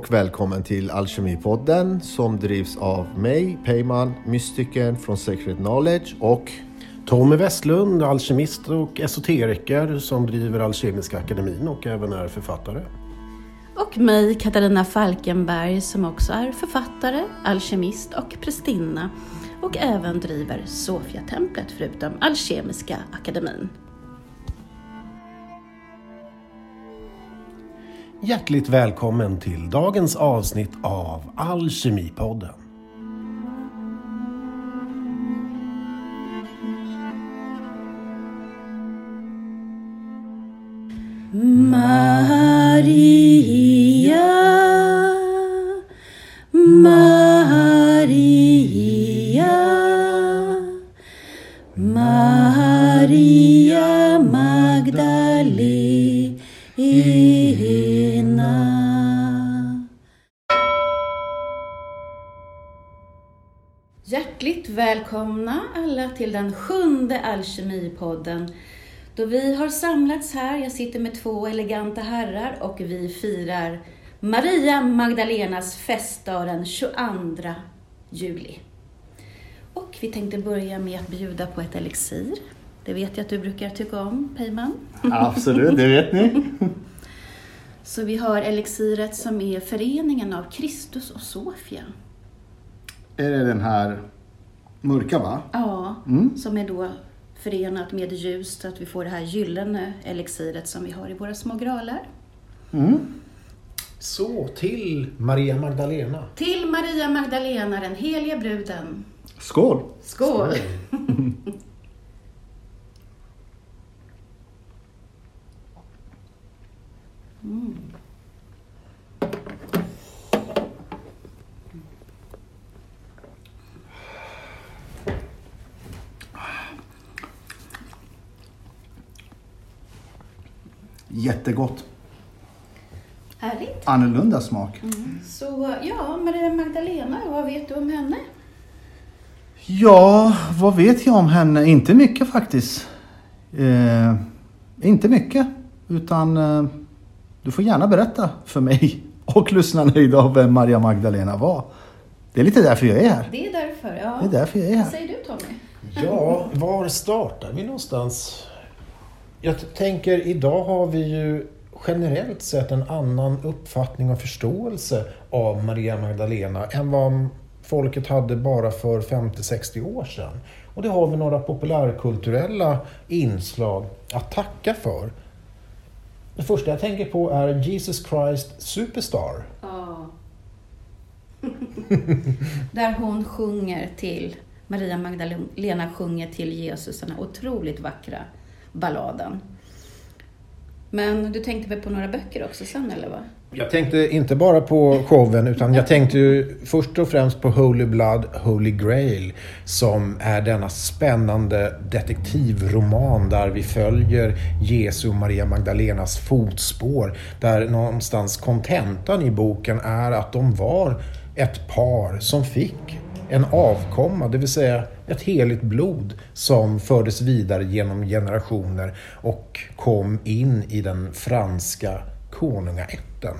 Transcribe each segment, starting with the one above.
Och välkommen till Alkemipodden som drivs av mig, Peyman, mystiken från Sacred Knowledge och Tommy Westlund, alkemist och esoteriker som driver Alkemiska akademin och även är författare. Och mig, Katarina Falkenberg, som också är författare, alkemist och prästinna och även driver Sofiatemplet förutom Alkemiska akademin. Hjärtligt välkommen till dagens avsnitt av Alkemipodden. Maria, till den sjunde Alkemipodden då vi har samlats här, jag sitter med två eleganta herrar och vi firar Maria Magdalenas festdag den 22 juli. Och vi tänkte börja med att bjuda på ett elixir. Det vet jag att du brukar tycka om, Peyman. Absolut, det vet ni. Så vi har elixiret som är föreningen av Kristus och Sofia. Är det den här mörka va? Ja, Mm. som är då förenat med ljus så att vi får det här gyllene elixiret som vi har i våra små gralar. Mm. Så till Maria Magdalena. Till Maria Magdalena, den heliga bruden. Skål! Skål! Jättegott. Härligt. Annorlunda smak. Så ja, Maria Magdalena, vad vet du om henne? Ja, vad vet jag om henne? Inte mycket faktiskt. Eh, inte mycket. Utan eh, du får gärna berätta för mig och lyssnarna idag vem Maria Magdalena var. Det är lite därför jag är här. Det är därför, ja. Det är därför jag är Vad här. säger du Tommy? Ja, var startar vi någonstans? Jag tänker, idag har vi ju generellt sett en annan uppfattning och förståelse av Maria Magdalena än vad folket hade bara för 50-60 år sedan. Och det har vi några populärkulturella inslag att tacka för. Det första jag tänker på är Jesus Christ Superstar. Ja. Där hon sjunger till, Maria Magdalena sjunger till Jesus den otroligt vackra balladen. Men du tänkte väl på några böcker också sen eller vad? Jag tänkte inte bara på showen utan jag tänkte ju först och främst på Holy Blood, Holy Grail som är denna spännande detektivroman där vi följer Jesu och Maria Magdalenas fotspår. Där någonstans kontentan i boken är att de var ett par som fick en avkomma, det vill säga ett heligt blod som fördes vidare genom generationer och kom in i den franska konungaätten.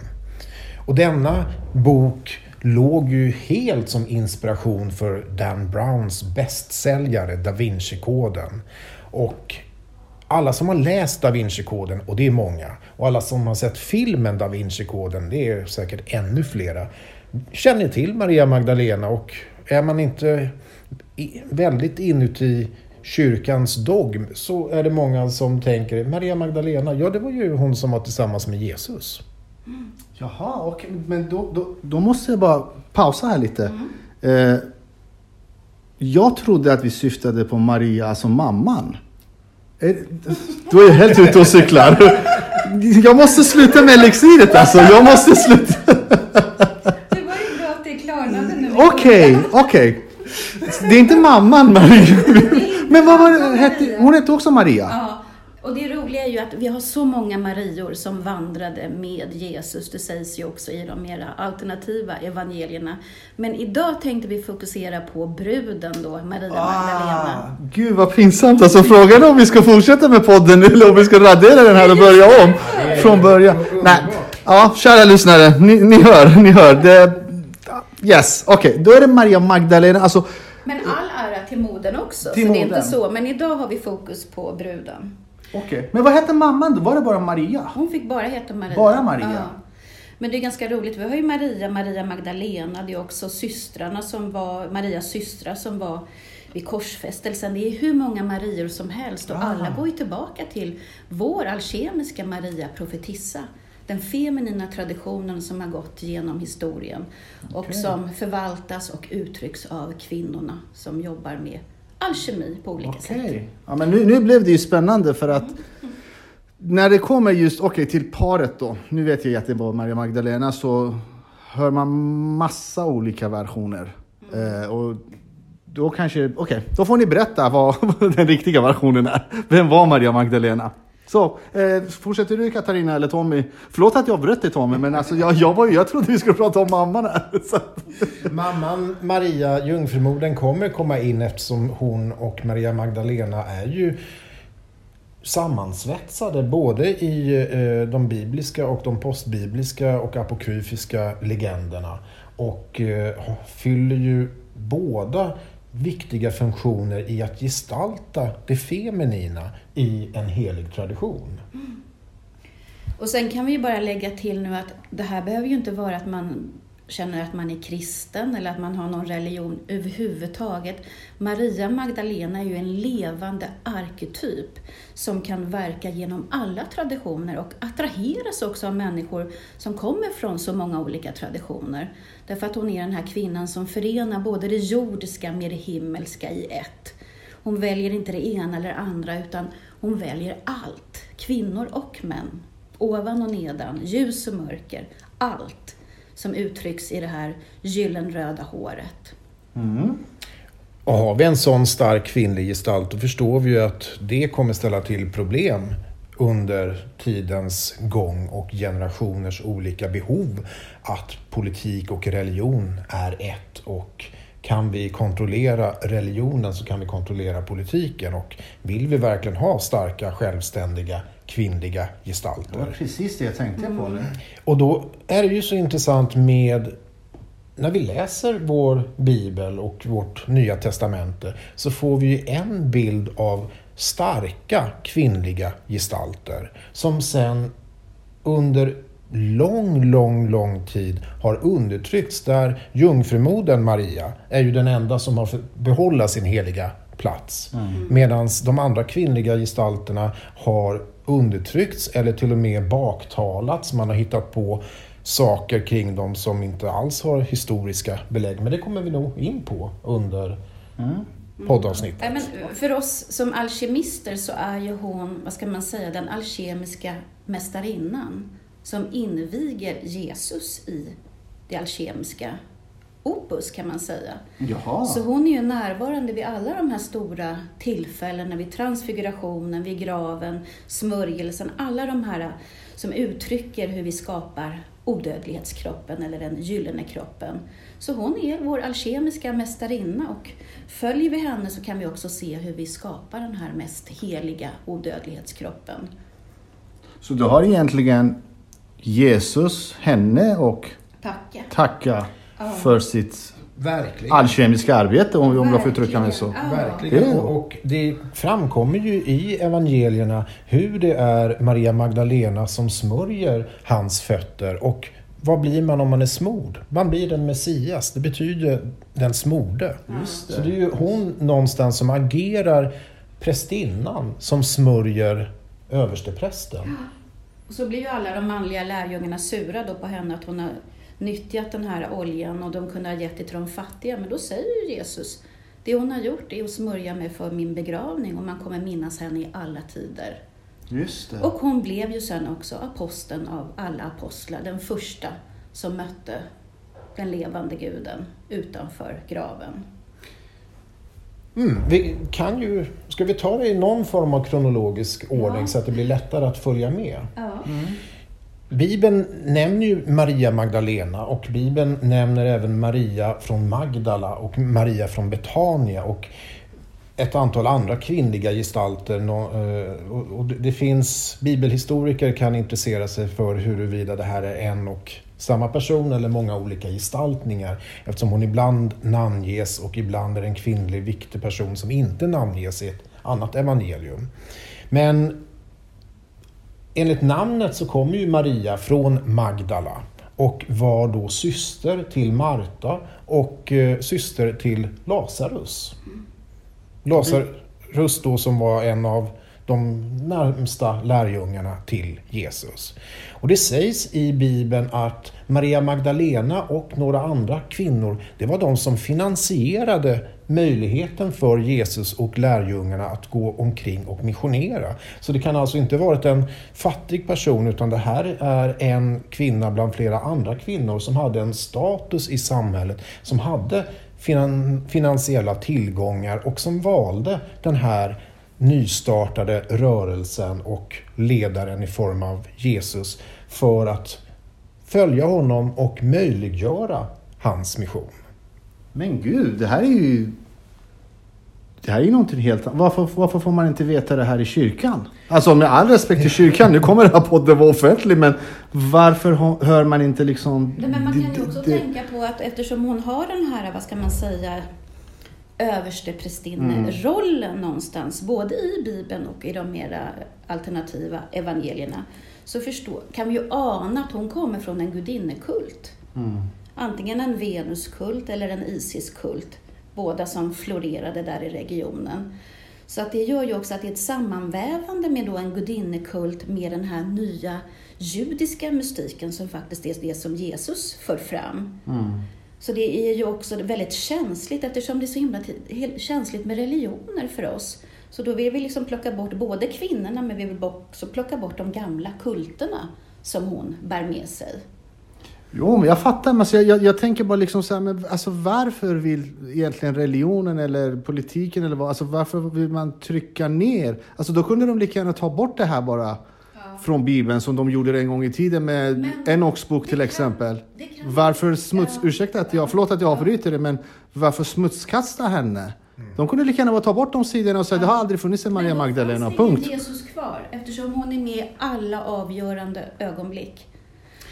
Och denna bok låg ju helt som inspiration för Dan Browns bästsäljare Da Vinci-koden. Och alla som har läst Da Vinci-koden, och det är många, och alla som har sett filmen Da Vinci-koden, det är säkert ännu flera, känner till Maria Magdalena och är man inte väldigt inuti kyrkans dogm så är det många som tänker Maria Magdalena, ja det var ju hon som var tillsammans med Jesus. Jaha, okej. Men då, då, då måste jag bara pausa här lite. Eh, jag trodde att vi syftade på Maria, alltså mamman. Är, då är jag helt ute och cyklar. Jag måste sluta med elixiret alltså. Jag måste sluta. Det var ju bra att det klarnade nu. Okej, okej. Det är inte mamman Maria. Men vad var det? Hette, hon hette också Maria? Ja, och det roliga är ju att vi har så många Marior som vandrade med Jesus. Det sägs ju också i de mera alternativa evangelierna. Men idag tänkte vi fokusera på bruden då, Maria Magdalena. Ah, gud vad pinsamt. Alltså frågan är om vi ska fortsätta med podden eller om vi ska radera den här och börja om från början. Nej, Ja, kära lyssnare, ni, ni hör, ni hör. Det, yes, okej, då är det Maria Magdalena. Alltså, Men all ära till modern också, Till så det är inte så. Men idag har vi fokus på bruden. okej. Men vad hette mamman då? Var det bara Maria? Hon fick bara heta Maria. Bara Maria? Ja. Men det är ganska roligt. Vi har ju Maria, Maria Magdalena. Det är också systrarna som var, Marias systrar som var vid korsfästelsen. Det är hur många Marior som helst och Ah. alla går ju tillbaka till vår alkemiska Maria profetissa. Den feminina traditionen som har gått genom historien och Okej. som förvaltas och uttrycks av kvinnorna som jobbar med alkemi på olika Okej. sätt. Ja, men nu, nu blev det ju spännande för att när det kommer just okej till paret då. Nu vet jag att det var Maria Magdalena så hör man massa olika versioner. Eh, och då kanske, okej, då får ni berätta vad, vad den riktiga versionen är. Vem var Maria Magdalena? Så, eh, fortsätter du Katarina eller Tommy? Förlåt att jag bröt dig Tommy, men alltså, jag, jag, var, jag trodde vi skulle prata om mamman här. Så. Mamman Maria, jungfrumodern, kommer komma in eftersom hon och Maria Magdalena är ju sammansvetsade både i eh, de bibliska och de postbibliska och apokryfiska legenderna. Och eh, fyller ju båda viktiga funktioner i att gestalta det feminina i en helig tradition. Mm. Och sen kan vi ju bara lägga till nu att det här behöver ju inte vara att man känner att man är kristen eller att man har någon religion överhuvudtaget. Maria Magdalena är ju en levande arketyp som kan verka genom alla traditioner och attraheras också av människor som kommer från så många olika traditioner. Därför att hon är den här kvinnan som förenar både det jordiska med det himmelska i ett. Hon väljer inte det ena eller andra utan hon väljer allt. Kvinnor och män. Ovan och nedan, ljus och mörker. Allt som uttrycks i det här gyllenröda håret. Mm. Och har vi en sån stark kvinnlig gestalt då förstår vi ju att det kommer ställa till problem under tidens gång och generationers olika behov. Att politik och religion är ett och kan vi kontrollera religionen så kan vi kontrollera politiken. Och vill vi verkligen ha starka, självständiga, kvinnliga gestalter? precis det jag tänkte på nu. Och då är det ju så intressant med när vi läser vår bibel och vårt nya testamente så får vi ju en bild av starka kvinnliga gestalter som sen under lång, lång, lång tid har undertryckts där jungfrumodern Maria är ju den enda som har fått behålla sin heliga plats. Medan de andra kvinnliga gestalterna har undertryckts eller till och med baktalats. Man har hittat på saker kring dem som inte alls har historiska belägg. Men det kommer vi nog in på under poddavsnittet. Nej, men för oss som alkemister så är ju hon, vad ska man säga, den alkemiska mästarinnan som inviger Jesus i det alkemiska opus kan man säga. Jaha. Så hon är ju närvarande vid alla de här stora tillfällena, vid transfigurationen, vid graven, smörjelsen, alla de här som uttrycker hur vi skapar odödlighetskroppen eller den gyllene kroppen. Så hon är vår alkemiska mästarinna och följer vi henne så kan vi också se hur vi skapar den här mest heliga odödlighetskroppen. Så du har egentligen Jesus, henne och Tacka. tacka för sitt Verkligen. alkemiska arbete om, om jag får uttrycka mig så. Ja. Verkligen. Ja. Och, och det framkommer ju i evangelierna hur det är Maria Magdalena som smörjer hans fötter. Och vad blir man om man är smord? Man blir den Messias. Det betyder den smorde. Just Så det är ju hon någonstans som agerar prästinnan som smörjer översteprästen. Och så blir ju alla de manliga lärjungarna sura då på henne att hon har nyttjat den här oljan och de kunde ha gett det till de fattiga. Men då säger ju Jesus, det hon har gjort är att smörja mig för min begravning och man kommer minnas henne i alla tider. Just det. Och hon blev ju sen också aposteln av alla apostlar, den första som mötte den levande guden utanför graven. Mm, vi kan ju, ska vi ta det i någon form av kronologisk ordning Ja. så att det blir lättare att följa med? Ja. Bibeln nämner ju Maria Magdalena och Bibeln nämner även Maria från Magdala och Maria från Betania. Och ett antal andra kvinnliga gestalter. Eh, och det finns, bibelhistoriker kan intressera sig för huruvida det här är en och samma person eller många olika gestaltningar eftersom hon ibland namnges och ibland är en kvinnlig viktig person som inte namnges i ett annat evangelium. Men enligt namnet så kommer ju Maria från Magdala och var då syster till Marta och eh, syster till Lazarus. Lazarus då som var en av de närmsta lärjungarna till Jesus. Och det sägs i Bibeln att Maria Magdalena och några andra kvinnor, det var de som finansierade möjligheten för Jesus och lärjungarna att gå omkring och missionera. Så det kan alltså inte varit en fattig person utan det här är en kvinna bland flera andra kvinnor som hade en status i samhället, som hade finansiella tillgångar och som valde den här nystartade rörelsen och ledaren i form av Jesus för att följa honom och möjliggöra hans mission. Men gud, det här är ju... Det här är ju någonting helt annat. Varför, varför får man inte veta det här i kyrkan? Alltså med all respekt till kyrkan, nu kommer den här podden vara offentlig, men varför hör man inte liksom... Nej, men man kan ju också det, tänka på att eftersom hon har den här, vad ska man säga, översteprästinnerollen mm. någonstans, både i Bibeln och i de mera alternativa evangelierna, så förstå, kan vi ju ana att hon kommer från en gudinnekult. Mm. Antingen en Venuskult eller en Isiskult, båda som florerade där i regionen. Så att det gör ju också att det är ett sammanvävande med då en gudinnekult med den här nya judiska mystiken som faktiskt är det som Jesus för fram. Mm. Så det är ju också väldigt känsligt eftersom det är så himla känsligt med religioner för oss. Så då vill vi liksom plocka bort både kvinnorna men vi vill också plocka bort de gamla kulterna som hon bär med sig. Jo, men jag fattar. Men jag, jag, jag, tänker bara liksom så här, men alltså varför vill egentligen religionen eller politiken eller vad, alltså varför vill man trycka ner? Alltså då kunde de lika gärna ta bort det här bara från Bibeln som de gjorde en gång i tiden med Enoks bok till kan, exempel. Kan, varför smuts... Ja. Ursäkta att jag, förlåt att jag avbryter det, men varför smutskasta henne? Mm. De kunde lika gärna bara ta bort de sidorna och säga ja. det har aldrig funnits en Maria Magdalena, punkt. Men Jesus kvar, eftersom hon är med i alla avgörande ögonblick.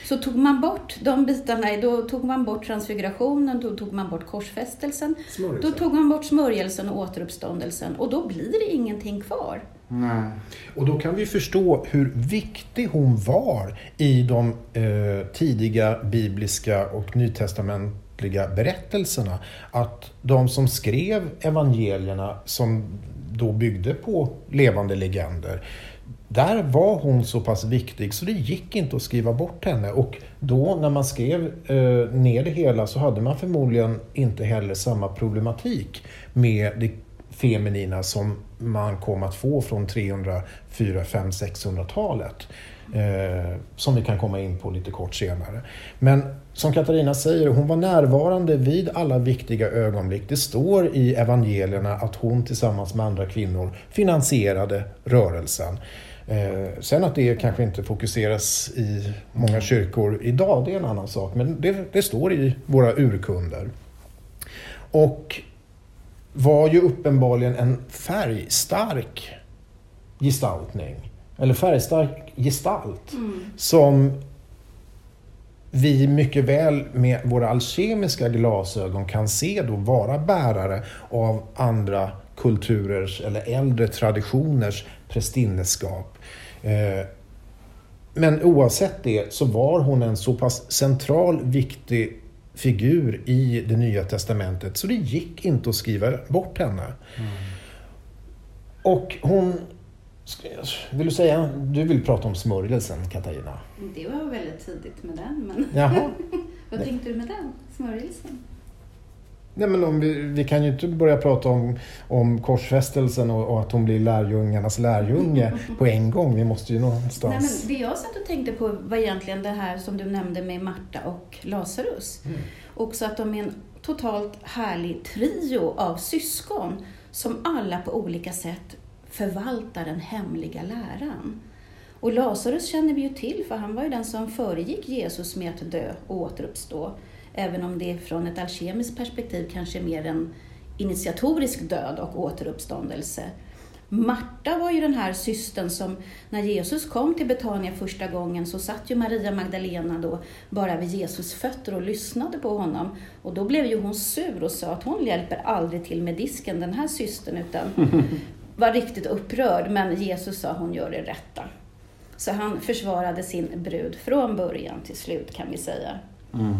Så tog man bort de bitarna, då tog man bort transfigurationen, då tog man bort korsfästelsen, smörjelsen. då tog man bort smörjelsen och återuppståndelsen och då blir det ingenting kvar. Nej. Och då kan vi förstå hur viktig hon var i de eh, tidiga bibliska och nytestamentliga berättelserna. Att de som skrev evangelierna som då byggde på levande legender där var hon så pass viktig så det gick inte att skriva bort henne. Och då när man skrev eh, ner det hela så hade man förmodligen inte heller samma problematik med det feminina som man kom att få från 300, 400, 500, 600-talet. Eh, som vi kan komma in på lite kort senare. Men som Katarina säger, hon var närvarande vid alla viktiga ögonblick. Det står i evangelierna att hon tillsammans med andra kvinnor finansierade rörelsen. Eh, sen att det kanske inte fokuseras i många kyrkor idag, det är en annan sak. Men det, det står i våra urkunder. Och var ju uppenbarligen en färgstark gestaltning. Eller färgstark gestalt. Mm. Som vi mycket väl med våra alkemiska glasögon kan se då vara bärare av andra kulturers eller äldre traditioners prästinneskap. Eh, men oavsett det så var hon en så pass central, viktig figur i det nya testamentet så det gick inte att skriva bort henne. Mm. Och hon... Vill du säga, du vill prata om smörjelsen Katarina? Det var väldigt tidigt med den, men... Jaha. Vad tänkte du med den, smörjelsen? Nej, men om vi, vi kan ju inte börja prata om, om korsfästelsen och, och att hon blir lärjungarnas lärjunge på en gång. Vi måste ju någonstans... Nej, men det jag satt och tänkte på var egentligen det här som du nämnde med Marta och Lazarus. Mm. Också att de är en totalt härlig trio av syskon som alla på olika sätt förvaltar den hemliga läran. Och Lazarus känner vi ju till, för han var ju den som föregick Jesus med att dö och återuppstå. Även om det från ett alkemiskt perspektiv kanske är mer en initiatorisk död och återuppståndelse. Marta var ju den här systern som, när Jesus kom till Betania första gången så satt ju Maria Magdalena då bara vid Jesus fötter och lyssnade på honom. Och då blev ju hon sur och sa att hon hjälper aldrig till med disken, den här systern, utan var riktigt upprörd. Men Jesus sa hon gör det rätta. Så han försvarade sin brud från början till slut kan vi säga. Mm.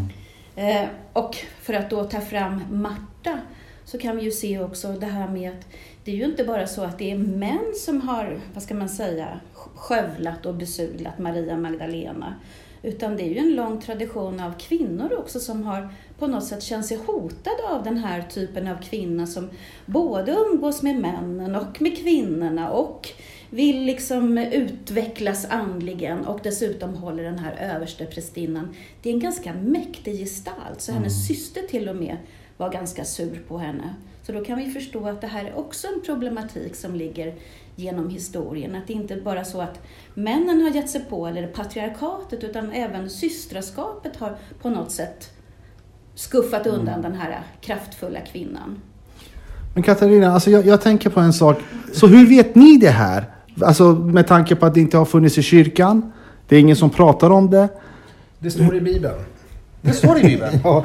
Eh, och för att då ta fram Marta så kan vi ju se också det här med att det är ju inte bara så att det är män som har, vad ska man säga, skövlat och besudlat Maria Magdalena. Utan det är ju en lång tradition av kvinnor också som har på något sätt känt sig hotade av den här typen av kvinna som både umgås med männen och med kvinnorna och vill liksom utvecklas andligen och dessutom håller den här överste prästinnan. Det är en ganska mäktig gestalt, så hennes mm. syster till och med var ganska sur på henne. Så då kan vi förstå att det här är också en problematik som ligger genom historien. Att det inte bara är så att männen har gett sig på, eller patriarkatet, utan även systraskapet har på något sätt skuffat mm. undan mm. den här kraftfulla kvinnan. Men Katarina, alltså jag, jag, tänker på en sak. Så hur vet ni det här? Alltså med tanke på att det inte har funnits i kyrkan. Det är ingen som pratar om det. Det står i Bibeln. Det står i Bibeln. ja.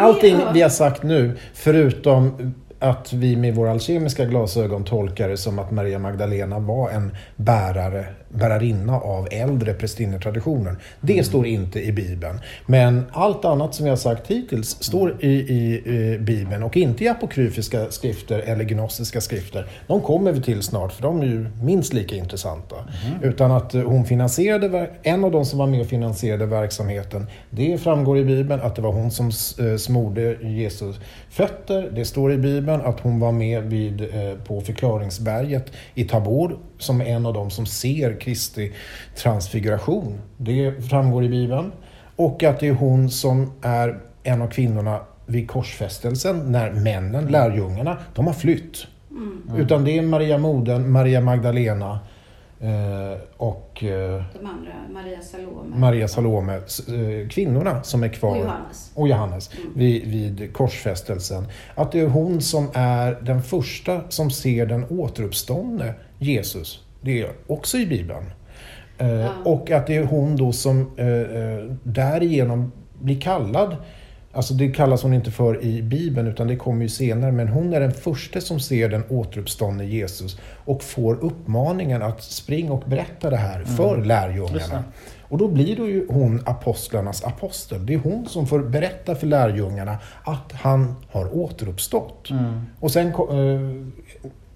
Allting vi har sagt nu, förutom att vi med våra alkemiska glasögon tolkar det som att Maria Magdalena var en bärare, bärarinna av äldre prästinnetraditionen. Det mm. står inte i Bibeln. Men allt annat som vi har sagt hittills står i, i, i Bibeln och inte i apokryfiska skrifter eller gnostiska skrifter. De kommer vi till snart för de är ju minst lika intressanta. Mm. Utan att hon finansierade, en av de som var med och finansierade verksamheten, det framgår i Bibeln att det var hon som eh, smorde Jesus fötter. Det står i Bibeln att hon var med vid, eh, på förklaringsberget i Tabor som en av dem som ser Kristi transfiguration. Det framgår i Bibeln. Och att det är hon som är en av kvinnorna vid korsfästelsen när männen, lärjungarna, de har flytt. Mm. Utan det är Maria Moden, Maria Magdalena och eh, de andra, Maria Salome, Maria Salome eh, kvinnorna som är kvar. Och Johannes. Och Johannes mm. vid, vid korsfästelsen. Att det är hon som är den första som ser den återuppståndne Jesus. Det är också i Bibeln. Mm. Och att det är hon då som därigenom blir kallad Alltså det kallas hon inte för i Bibeln utan det kommer ju senare. Men hon är den första som ser den återuppståndne Jesus och får uppmaningen att springa och berätta det här mm. för mm. lärjungarna. Och då blir då ju hon apostlarnas apostel. Det är hon som får berätta för lärjungarna att han har återuppstått. Mm. Och sen eh,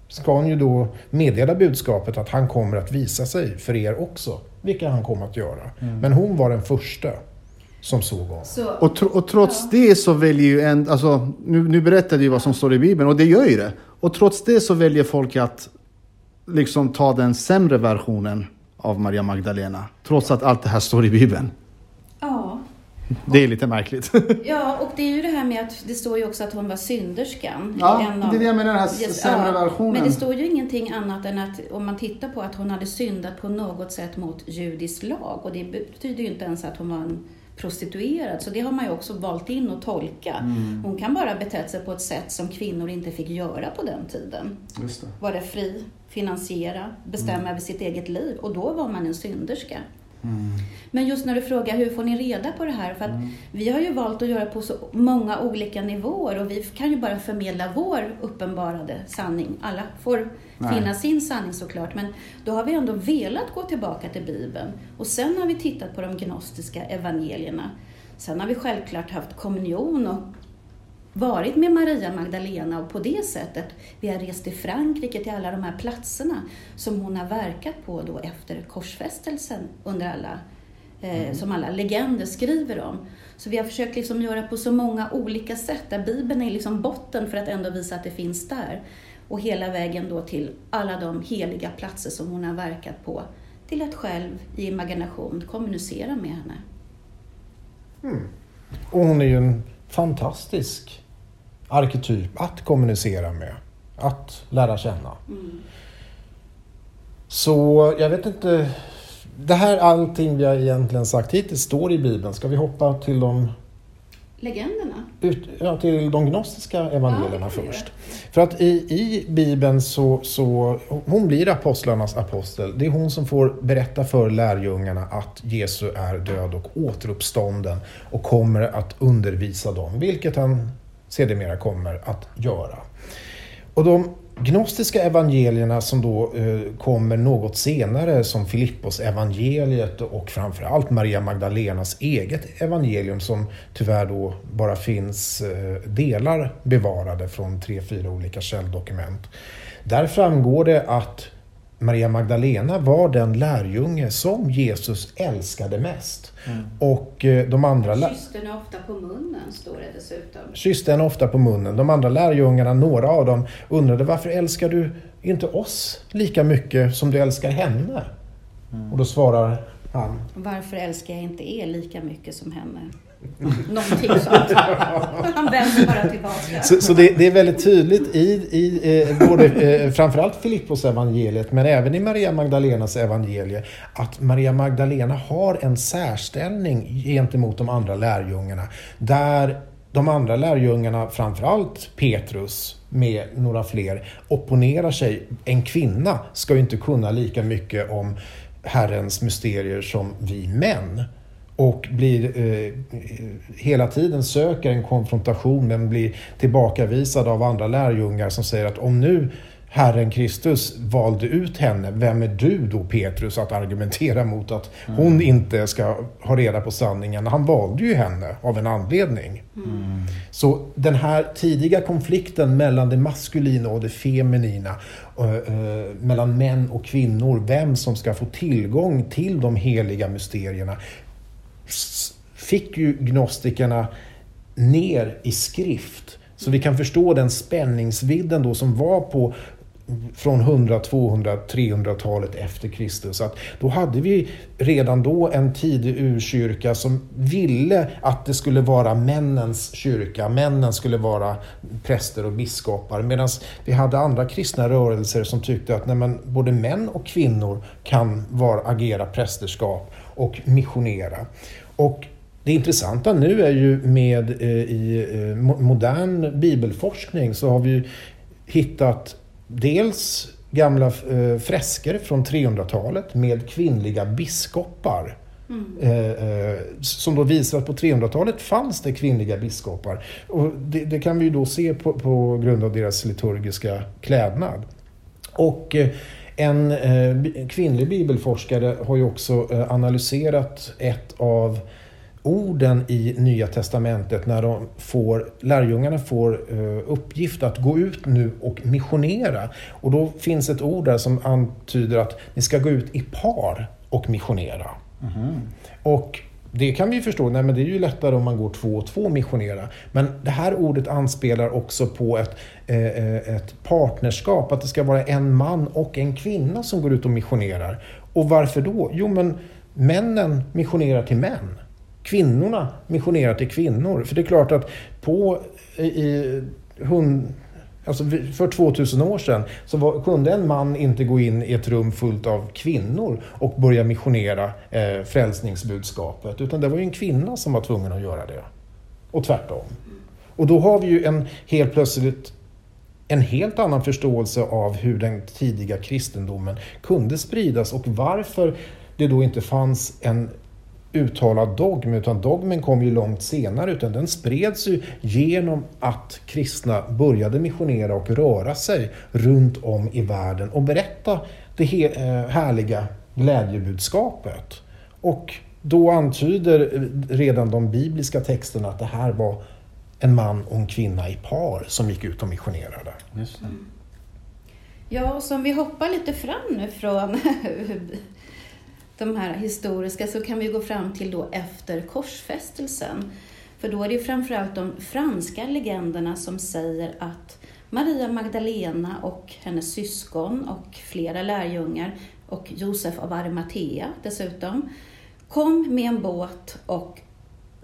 ska hon ju då meddela budskapet att han kommer att visa sig för er också. Vilket han kommer att göra. Mm. Men hon var den första som såg honom. Så, och, tr och trots ja. det så väljer ju en, alltså nu, nu berättade ju vad som står i Bibeln och det gör ju det. Och trots det så väljer folk att liksom ta den sämre versionen av Maria Magdalena. Trots att allt det här står i Bibeln. Ja. Det är lite märkligt. Ja, och det är ju det här med att det står ju också att hon var synderskan. Ja, av, det är det jag menar, den här sämre ja, versionen. Men det står ju ingenting annat än att om man tittar på att hon hade syndat på något sätt mot judisk lag. Och det betyder ju inte ens att hon var en prostituerad. Så det har man ju också valt in att tolka. Mm. Hon kan bara betett sig på ett sätt som kvinnor inte fick göra på den tiden. Vara fri, finansiera, bestämma mm. över sitt eget liv. Och då var man en synderska. Mm. Men just när du frågar hur får ni reda på det här? För att mm. vi har ju valt att göra på så många olika nivåer och vi kan ju bara förmedla vår uppenbarade sanning. Alla får Nej. finna sin sanning såklart, men då har vi ändå velat gå tillbaka till Bibeln. Och sen har vi tittat på de gnostiska evangelierna. Sen har vi självklart haft kommunion och varit med Maria Magdalena och på det sättet, vi har rest till Frankrike, till alla de här platserna som hon har verkat på då efter korsfästelsen under alla, eh, mm. som alla legender skriver om. Så vi har försökt liksom göra på så många olika sätt, där Bibeln är liksom botten för att ändå visa att det finns där. Och hela vägen då till alla de heliga platser som hon har verkat på, till att själv i imagination kommunicera med henne. Mm. Och hon är ju en fantastisk arketyp att kommunicera med, att lära känna. Mm. Så jag vet inte. Det här allting vi har egentligen sagt hittills står i Bibeln. Ska vi hoppa till de legenderna? Ut, ja, till de gnostiska evangelierna Ja, först. För att i, i Bibeln så, så, hon blir apostlarnas apostel. Det är hon som får berätta för lärjungarna att Jesus är död och återuppstånden och kommer att undervisa dem, vilket han sedermera kommer att göra. Och de gnostiska evangelierna som då eh, kommer något senare som Filippos evangeliet och framförallt Maria Magdalenas eget evangelium som tyvärr då bara finns eh, delar bevarade från tre, fyra olika källdokument. Där framgår det att Maria Magdalena var den lärjunge som Jesus älskade mest. Och eh, de andra... Kysste henne ofta på munnen, står det dessutom. kysste henne ofta på munnen. De andra lärjungarna, några av dem, undrade varför älskar du inte oss lika mycket som du älskar henne? Och då svarar han, Varför älskar jag inte er lika mycket som henne? Någonting sånt. Han vänder bara tillbaka. Så, så det, det är väldigt tydligt i, i eh, både, eh, framförallt Filippos evangeliet men även i Maria Magdalenas evangelie att Maria Magdalena har en särställning gentemot de andra lärjungarna där de andra lärjungarna, framförallt Petrus med några fler, opponerar sig. En kvinna ska ju inte kunna lika mycket om Herrens mysterier som vi män och blir eh, hela tiden söker en konfrontation men blir tillbakavisad av andra lärjungar som säger att om nu Herren Kristus valde ut henne, vem är du då Petrus att argumentera mot att hon inte ska ha reda på sanningen? Han valde ju henne av en anledning. Så den här tidiga konflikten mellan det maskulina och det feminina, eh, eh, mellan män och kvinnor, vem som ska få tillgång till de heliga mysterierna, fick ju gnostikerna ner i skrift. Så vi kan förstå den spänningsvidden då som var på från 100, 200, 300-talet efter Kristus. Att då hade vi redan då en tidig urkyrka som ville att det skulle vara männens kyrka. Männen skulle vara präster och biskopar. Medan vi hade andra kristna rörelser som tyckte att nej, men, både män och kvinnor kan vara, agera prästerskap och missionera. Och det intressanta nu är ju med eh, i eh, mo- modern bibelforskning så har vi hittat dels gamla eh, fresker från 300-talet med kvinnliga biskopar. Eh, som då visar att på 300-talet fanns det kvinnliga biskopar. Och det, det kan vi ju då se på, på grund av deras liturgiska klädnad. Och en eh, kvinnlig bibelforskare har ju också eh, analyserat ett av orden i Nya Testamentet när de får, lärjungarna får eh, uppgift att gå ut nu och missionera. Och då finns ett ord där som antyder att ni ska gå ut i par och missionera. Och det kan vi ju förstå, nej men det är ju lättare om man går två och två och missionera. Men det här ordet anspelar också på ett, Eh, eh, ett partnerskap, att det ska vara en man och en kvinna som går ut och missionerar. Och varför då? Jo men männen missionerar till män. Kvinnorna missionerar till kvinnor. För det är klart att på i, hund, Alltså för 2000 år sedan så var, kunde en man inte gå in i ett rum fullt av kvinnor och börja missionera eh, frälsningsbudskapet. Utan det var ju en kvinna som var tvungen att göra det. Och tvärtom. Och då har vi ju en helt plötsligt en helt annan förståelse av hur den tidiga kristendomen kunde spridas och varför det då inte fanns en uttalad dogm, utan dogmen kom ju långt senare, utan den spreds ju genom att kristna började missionera och röra sig runt om i världen och berätta det eh, härliga glädjebudskapet. Och då antyder eh, redan de bibliska texterna att det här var en man och en kvinna i par som gick ut och missionerade. Just det. Ja, och som vi hoppar lite fram nu från de här historiska så kan vi gå fram till då efter korsfästelsen. För då är det ju framförallt de franska legenderna som säger att Maria Magdalena och hennes syskon och flera lärjungar och Josef av Arimathea dessutom kom med en båt och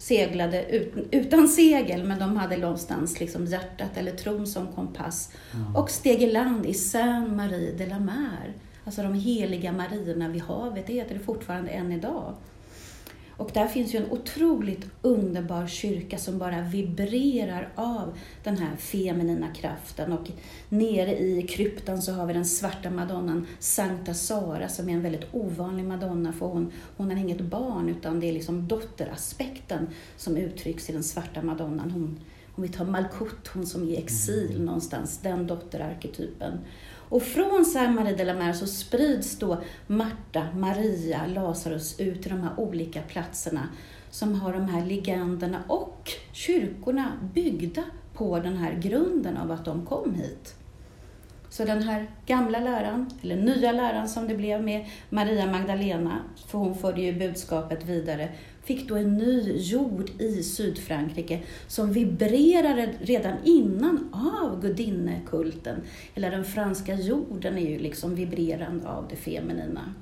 seglade ut, utan segel, men de hade någonstans liksom hjärtat eller tron som kompass och steg i land i Saint-Marie de la Mer. Alltså de heliga marierna vid havet, det heter det fortfarande än idag. Och där finns ju en otroligt underbar kyrka som bara vibrerar av den här feminina kraften. Och nere i kryptan så har vi den svarta madonnan Sankta Sara som är en väldigt ovanlig madonna för hon, hon har inget barn utan det är liksom dotteraspekten som uttrycks i den svarta madonnan. Hon, om vi tar Malkut, hon som är i exil mm. någonstans, den dotterarketypen. Och från Saint Marie de la Mer så sprids då Marta, Maria, Lazarus ut till de här olika platserna som har de här legenderna och kyrkorna byggda på den här grunden av att de kom hit. Så den här gamla läran, eller nya läran som det blev med Maria Magdalena, för hon förde ju budskapet vidare, fick då en ny jord i Sydfrankrike som vibrerade redan innan av gudinnekulten. Eller den franska jorden är ju liksom vibrerande av det feminina.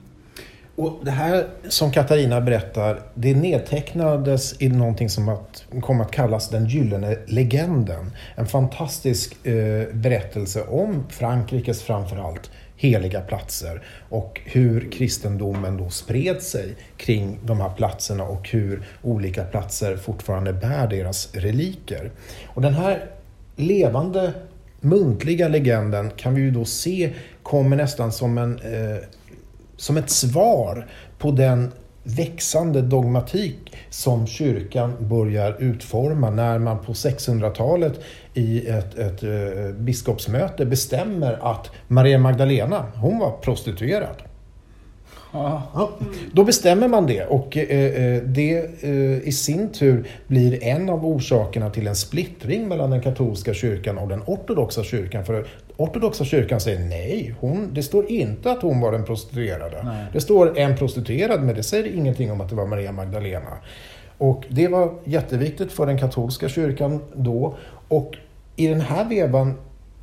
Och det här som Katarina berättar, det nedtecknades i någonting som att, kom att kallas den gyllene legenden. En fantastisk eh, berättelse om Frankrikes framförallt heliga platser och hur kristendomen då spred sig kring de här platserna och hur olika platser fortfarande bär deras reliker. Och den här levande muntliga legenden kan vi ju då se kommer nästan som, en, eh, som ett svar på den växande dogmatik som kyrkan börjar utforma när man på 600-talet i ett, ett uh, biskopsmöte bestämmer att Maria Magdalena, hon var prostituerad. Ja. Då bestämmer man det och eh, det eh, i sin tur blir en av orsakerna till en splittring mellan den katolska kyrkan och den ortodoxa kyrkan. För ortodoxa kyrkan säger nej, hon, det står inte att hon var den prostituerade. Nej. Det står en prostituerad men det säger ingenting om att det var Maria Magdalena. Och det var jätteviktigt för den katolska kyrkan då. Och i den här vevan,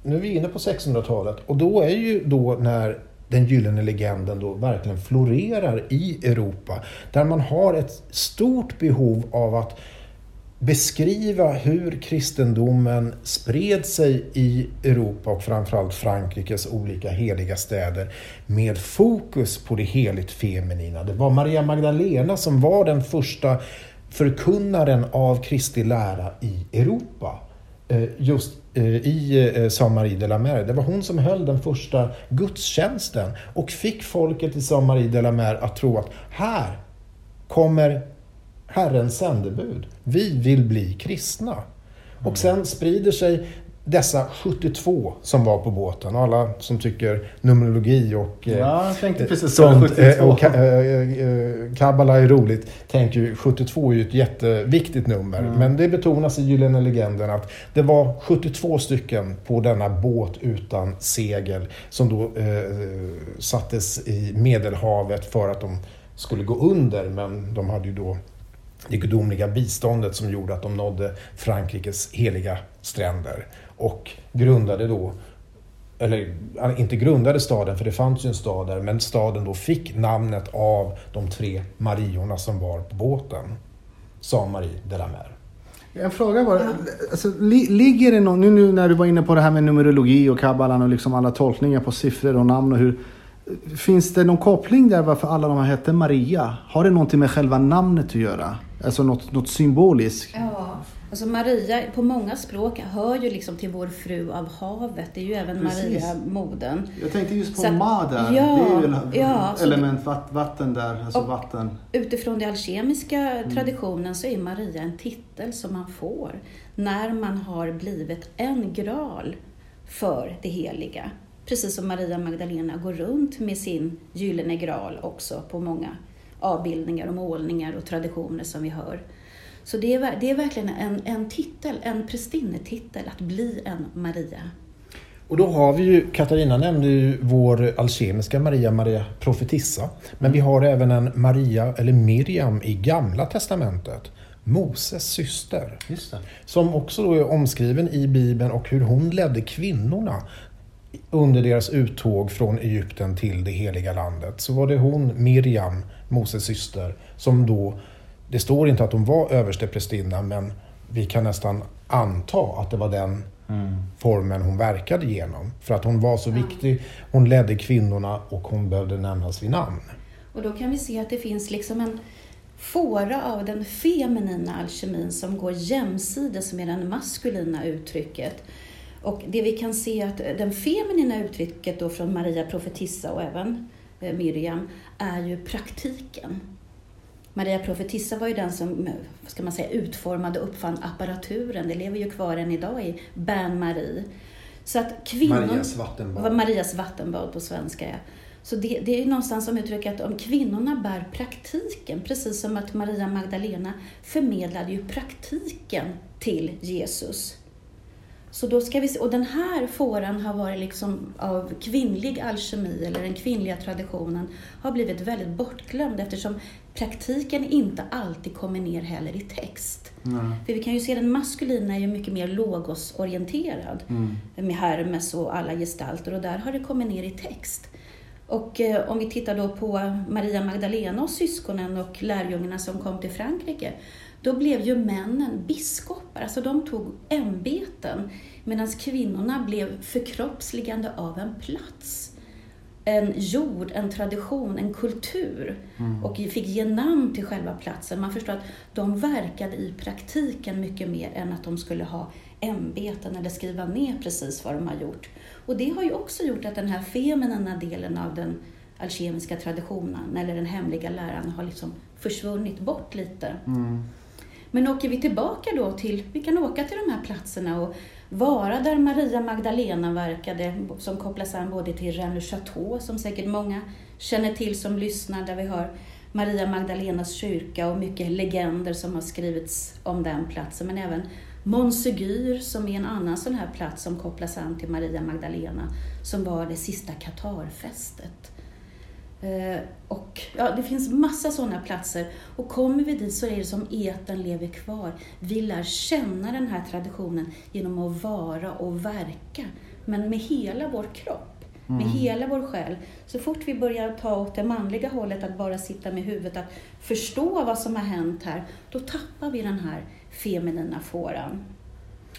nu är vi inne på 600-talet, och då är ju då när den gyllene legenden då verkligen florerar i Europa. Där man har ett stort behov av att beskriva hur kristendomen spred sig i Europa och framförallt Frankrikes olika heliga städer med fokus på det heligt feminina. Det var Maria Magdalena som var den första förkunnaren av Kristi lära i Europa. Eh, just eh, i eh, Saint Marie de la Mer. Det var hon som höll den första gudstjänsten och fick folket i Saint Marie de la Mer att tro att här kommer Herrens sändebud. Vi vill bli kristna. Och sen sprider sig dessa 72 som var på båten och alla som tycker numerologi och eh, ja, jag tänkte precis sånt 72. Eh, och eh, kabbala är roligt tänker ju 72 är ju ett jätteviktigt nummer mm. men det betonas i Gyllene Legenden att det var 72 stycken på denna båt utan segel som då eh, sattes i Medelhavet för att de skulle gå under men de hade ju då det gudomliga biståndet som gjorde att de nådde Frankrikes heliga stränder och grundade då eller inte grundade staden, för det fanns ju en stad där, men staden då fick namnet av de tre Mariorna som var på båten. Saint Marie de la Mer. En fråga bara. Alltså, li, ligger det någon, nu, nu när du var inne på det här med numerologi och kabbalan och liksom alla tolkningar på siffror och namn och hur. Finns det någon koppling där varför alla de här hette Maria? Har det någonting med själva namnet att göra? Alltså något, något symboliskt? Ja, Alltså Maria på många språk hör ju liksom till vår fru av havet. Det är ju även Precis. Maria moden. Jag tänkte just på så, ma där. Ja, det är ju ja, element vatt, vatten där. Alltså vatten. Utifrån den alkemiska mm. traditionen så är Maria en titel som man får när man har blivit en gral för det heliga. Precis som Maria Magdalena går runt med sin gyllene gral också på många avbildningar och målningar och traditioner som vi hör. Så det är, det är verkligen en, en titel, en prästinnetitel, att bli en Maria. Och då har vi ju, Katarina nämnde ju vår alkemiska Maria, Maria profetissa. Men vi har även en Maria, eller Miriam, i Gamla Testamentet. Moses syster. Som också då är omskriven i Bibeln och hur hon ledde kvinnorna under deras uttåg från Egypten till det heliga landet. Så var det hon, Miriam, Moses syster, som då det står inte att hon var översteprästinna men vi kan nästan anta att det var den mm. formen hon verkade genom. För att hon var så viktig, hon ledde kvinnorna och hon behövde nämnas vid namn. Och då kan vi se att det finns liksom en fåra av den feminina alkemin som går jämsides med det maskulina uttrycket. Och det vi kan se att det feminina uttrycket då från Maria profetissa och även eh, Miriam är ju praktiken. Maria profetissa var ju den som ska man säga, utformade och uppfann apparaturen. Det lever ju kvar än idag i Bain Marie. Så att kvinnor, Marias vattenbad. Marias vattenbad på svenska, ja. Så det, det är någonstans som uttrycker att om kvinnorna bär praktiken, precis som att Maria Magdalena förmedlade ju praktiken till Jesus. Så då ska vi se, och den här fåran har varit liksom av kvinnlig alkemi, eller den kvinnliga traditionen, har blivit väldigt bortglömd eftersom praktiken inte alltid kommer ner heller i text. Mm. För vi kan ju se den maskulina är ju mycket mer logosorienterad Mm. med Hermes och alla gestalter och där har det kommit ner i text. Och eh, om vi tittar då på Maria Magdalena och syskonen och lärjungarna som kom till Frankrike, då blev ju männen biskopar, alltså de tog ämbeten, medan kvinnorna blev förkroppsligande av en plats. En jord, en tradition, en kultur och fick ge namn till själva platsen. Man förstår att de verkade i praktiken mycket mer än att de skulle ha ämbeten eller skriva ner precis vad de har gjort. Och det har ju också gjort att den här feminina delen av den alkemiska traditionen, eller den hemliga läran, har liksom försvunnit bort lite. Mm. Men åker vi tillbaka då till, vi kan åka till de här platserna och vara där Maria Magdalena verkade, som kopplas an både till Rennes Chateau, som säkert många känner till som lyssnar, där vi har Maria Magdalenas kyrka och mycket legender som har skrivits om den platsen, men även Montségur som är en annan sån här plats som kopplas an till Maria Magdalena, som var det sista Qatarfestet. Eh, Och ja, det finns massa sådana platser. Och kommer vi dit så är det som eten lever kvar. Vi lär känna den här traditionen genom att vara och verka, men med hela vår kropp, med hela vår själ. Så fort vi börjar ta åt det manliga hållet, att bara sitta med huvudet, att förstå vad som har hänt här, då tappar vi den här feminina fåran.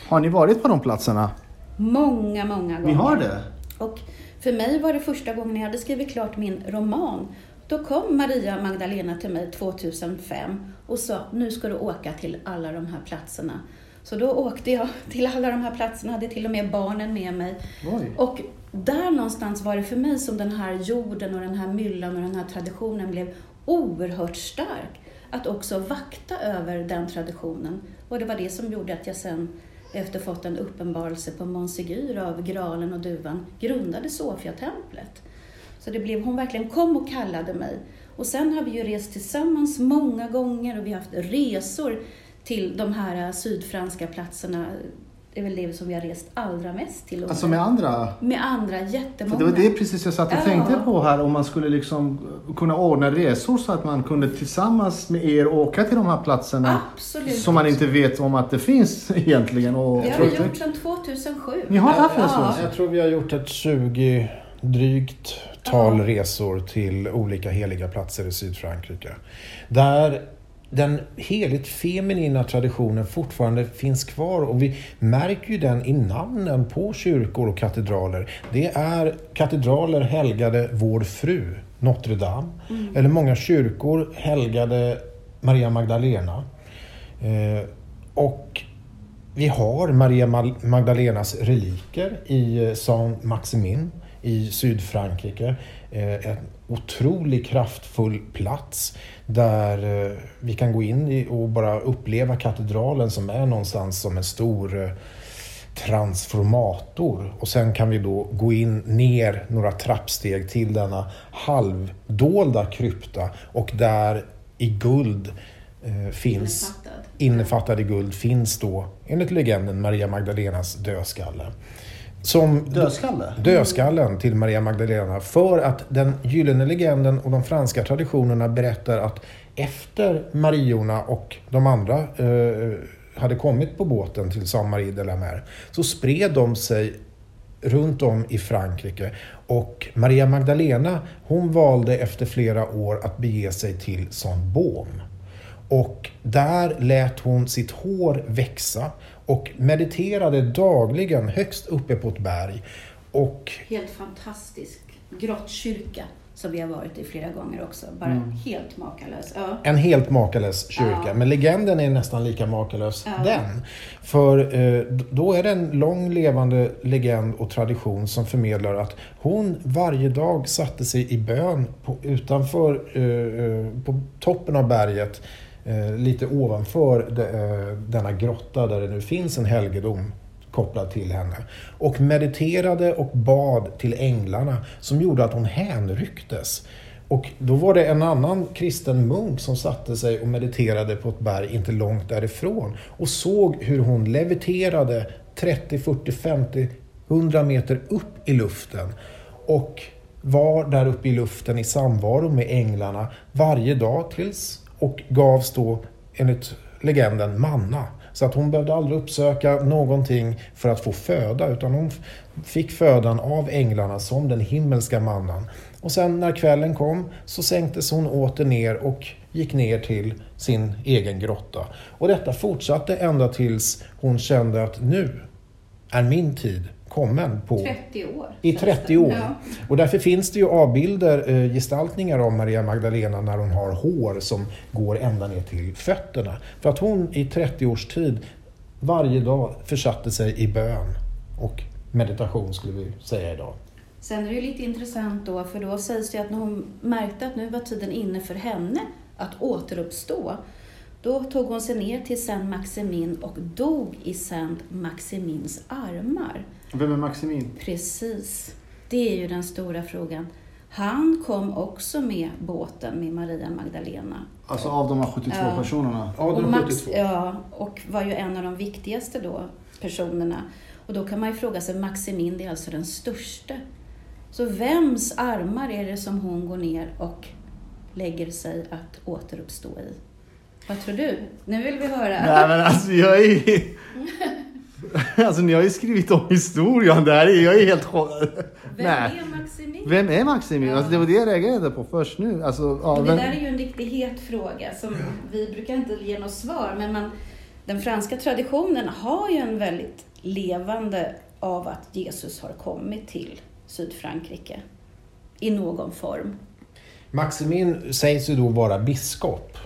Har ni varit på de platserna? Många, många gånger. Ni har det? Och för mig var det första gången jag hade skrivit klart min roman. Då kom Maria Magdalena till mig 2005 och sa, nu ska du åka till alla de här platserna. Så då åkte jag till alla de här platserna, hade till och med barnen med mig. Oj. Och där någonstans var det för mig som den här jorden och den här myllan och den här traditionen blev oerhört stark. Att också vakta över den traditionen. Och det var det som gjorde att jag sen, efter fått en uppenbarelse på Monsegur av graalen och duvan, grundade Sofia-templet. Så det blev, hon verkligen kom och kallade mig. Och sen har vi ju rest tillsammans många gånger och vi har haft resor till de här sydfranska platserna. Det är väl det som vi har rest allra mest till. Alltså med andra? Med andra, För jättemånga. det var det precis jag satt och Ja. tänkte på här om man skulle liksom kunna ordna resor så att man kunde tillsammans med er åka till de här platserna Absolut. som man inte vet om att det finns egentligen. Och Det har vi gjort sedan 2007. Ni har haft det Ja. så? Jag tror vi har gjort ett 20 drygt tal resor till olika heliga platser i Sydfrankrike. Där den heligt feminina traditionen fortfarande finns kvar och vi märker ju den i namnen på kyrkor och katedraler. Det är katedraler helgade Vår Fru, Notre Dame, eller många kyrkor helgade Maria Magdalena. Eh, och vi har Maria Magdalenas reliker i eh, Saint-Maximin i Sydfrankrike. Eh, otroligt kraftfull plats där eh, vi kan gå in och bara uppleva katedralen som är någonstans som en stor eh, transformator. Och sen kan vi då gå in ner några trappsteg till denna halvdolda krypta och där i guld eh, finns Innefattad. innefattad i guld finns då, enligt legenden, Maria Magdalenas dödskalle. Som Dödskalle? dödskallen till Maria Magdalena för att den gyllene legenden och de franska traditionerna berättar att efter Mariorna och de andra eh, hade kommit på båten till Saint-Marie de la Mer så spred de sig runt om i Frankrike och Maria Magdalena hon valde efter flera år att bege sig till Saint-Baume. Och där lät hon sitt hår växa och mediterade dagligen högst uppe på ett berg. Och Helt fantastisk grottkyrka som vi har varit i flera gånger också. Bara Mm. helt makalös. Ja. En helt makalös kyrka, Ja. men legenden är nästan lika makalös Ja. den. För eh, då är det en lång levande legend och tradition som förmedlar att hon varje dag satte sig i bön på, utanför, eh, eh, på toppen av berget, Eh, lite ovanför de, eh, denna grotta där det nu finns en helgedom kopplad till henne. Och mediterade och bad till änglarna som gjorde att hon hänrycktes. Och då var det en annan kristen munk som satte sig och mediterade på ett berg inte långt därifrån och såg hur hon leviterade 30, 40, 50, 100 meter upp i luften och var där uppe i luften i samvaro med änglarna varje dag tills och gavs då enligt legenden manna. Så att hon behövde aldrig uppsöka någonting för att få föda utan hon fick födan av änglarna som den himmelska mannan. Och sen när kvällen kom så sänktes hon åter ner och gick ner till sin egen grotta. Och detta fortsatte ända tills hon kände att nu är min tid kommen på 30 år. i känns 30 det. år. Ja. Och därför finns det ju avbilder, eh, gestaltningar av Maria Magdalena när hon har hår som går ända ner till fötterna. För att hon i 30 års tid varje dag försatte sig i bön och meditation skulle vi säga idag. Sen är det ju lite intressant då, för då sägs det att när hon märkte att nu var tiden inne för henne att återuppstå, då tog hon sig ner till Saint Maximin och dog i Saint Maximins armar. Vem är Maximin? Precis. Det är ju den stora frågan. Han kom också med båten med Maria Magdalena. Alltså av de här 72 Ja. personerna. och, Max, ja, och var ju en av de viktigaste då, personerna. Och då kan man ju fråga sig, Maximin det är alltså den största. Så vems armar är det som hon går ner och lägger sig att återuppstå i? Vad tror du? Nu vill vi höra. Nej men alltså jag är Alltså ni har ju skrivit om historien. Det här är, jag är helt chockad. Vem Nej. är Maximin? Vem är Maximin? Ja. Alltså det var det jag reagerade på först nu. Alltså, ja, det vem- där är ju en riktigt het fråga som vi brukar inte ge något svar, men man, den franska traditionen har ju en väldigt levande av att Jesus har kommit till Sydfrankrike i någon form. Maximin sägs ju då vara biskop.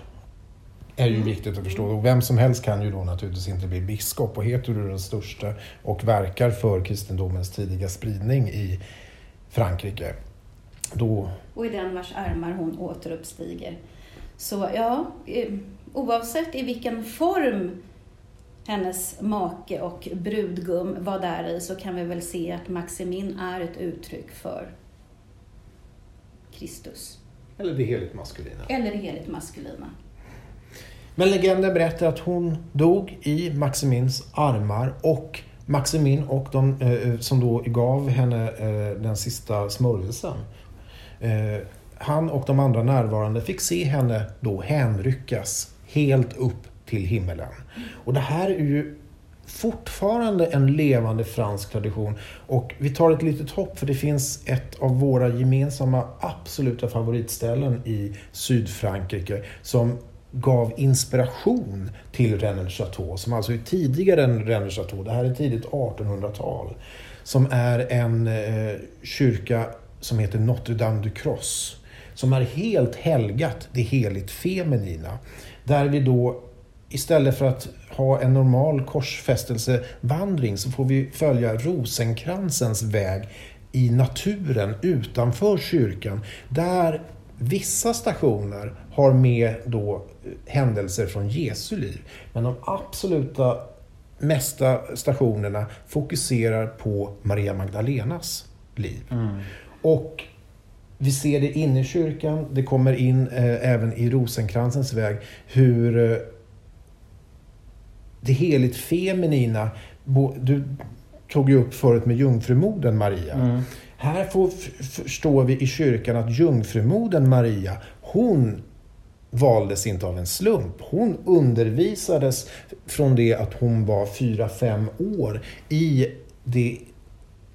Är ju viktigt att förstå. Och vem som helst kan ju då naturligtvis inte bli biskop. Och heter du den största och verkar för kristendomens tidiga spridning i Frankrike, då Och i den vars armar hon återuppstiger. Så ja, oavsett i vilken form hennes make och brudgum var där i så kan vi väl se att Maximin är ett uttryck för Kristus. Eller det heligt maskulina. Eller det heligt maskulina. Men legenden berättar att hon dog i Maximins armar och Maximin och de eh, eh, som då gav henne eh, den sista smörjelsen. Eh, han och de andra närvarande fick se henne då hänryckas helt upp till himmelen. Och det här är ju fortfarande en levande fransk tradition. Och vi tar ett litet hopp för det finns ett av våra gemensamma absoluta favoritställen i Sydfrankrike som gav inspiration till René Chateau, som alltså är tidigare än René Chateau. Det här är tidigt 1800-tal. Som är en eh, kyrka som heter Notre Dame du Cross. Som är helt helgat det heligt feminina. Där vi då istället för att ha en normal korsfästelsevandring så får vi följa rosenkransens väg i naturen utanför kyrkan. Där vissa stationer har med då händelser från Jesu liv. Men de absoluta mesta stationerna fokuserar på Maria Magdalenas liv. Och vi ser det inne i kyrkan, det kommer in eh, även i rosenkransens väg hur eh, det heligt feminina, bo, du tog ju upp förut med jungfrumodern Maria. Mm. Här får, förstår vi i kyrkan att jungfrumodern Maria, hon valdes inte av en slump. Hon undervisades från det att hon var 4-5 år i det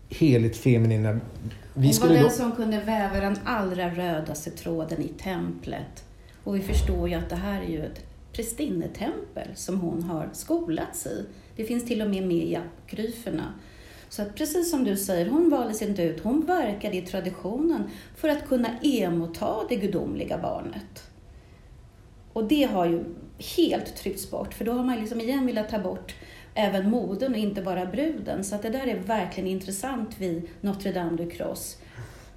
heligt feminina. Vi Hon var den då, som kunde väva den allra rödaste tråden i templet. Och vi förstår ju att det här är ju ett prästinnetempel som hon har skolats i. Det finns till och med med i apokryferna. Så att precis som du säger, hon valdes inte ut, hon verkade i traditionen för att kunna emotta det gudomliga barnet. Och det har ju helt tryckts bort, för då har man liksom igen velat ta bort även modern och inte bara bruden. Så att det där är verkligen intressant vid Notre Dame du Cross.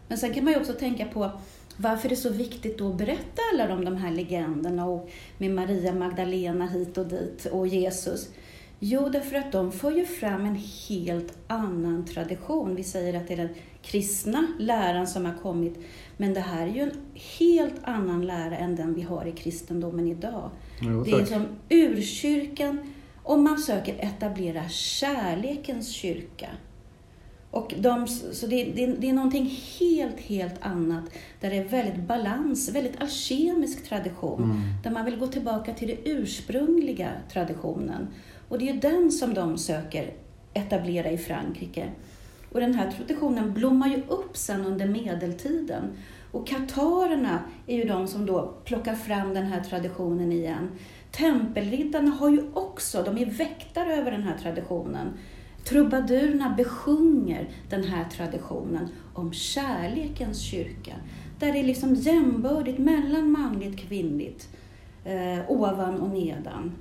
Men sen kan man ju också tänka på varför det är så viktigt då att berätta alla om de här legenderna och med Maria Magdalena hit och dit och Jesus. Jo, därför att de för ju fram en helt annan tradition. Vi säger att det är den kristna läran som har kommit, men det här är ju en helt annan lära än den vi har i kristendomen idag. Jo, det är som urkyrkan och man söker etablera kärlekens kyrka. Och de, så det, det, det är någonting helt, helt annat där det är väldigt balans, väldigt alkemisk tradition. Mm. Där man vill gå tillbaka till det ursprungliga traditionen. Och det är ju den som de söker etablera i Frankrike. Och den här traditionen blommar ju upp sen under medeltiden. Och katarerna är ju de som då plockar fram den här traditionen igen. Tempelriddarna har ju också, de är väktare över den här traditionen. Trubadurerna besjunger den här traditionen om kärlekens kyrka. Där det är liksom jämbördigt mellan manligt och kvinnligt. Eh, ovan och nedan.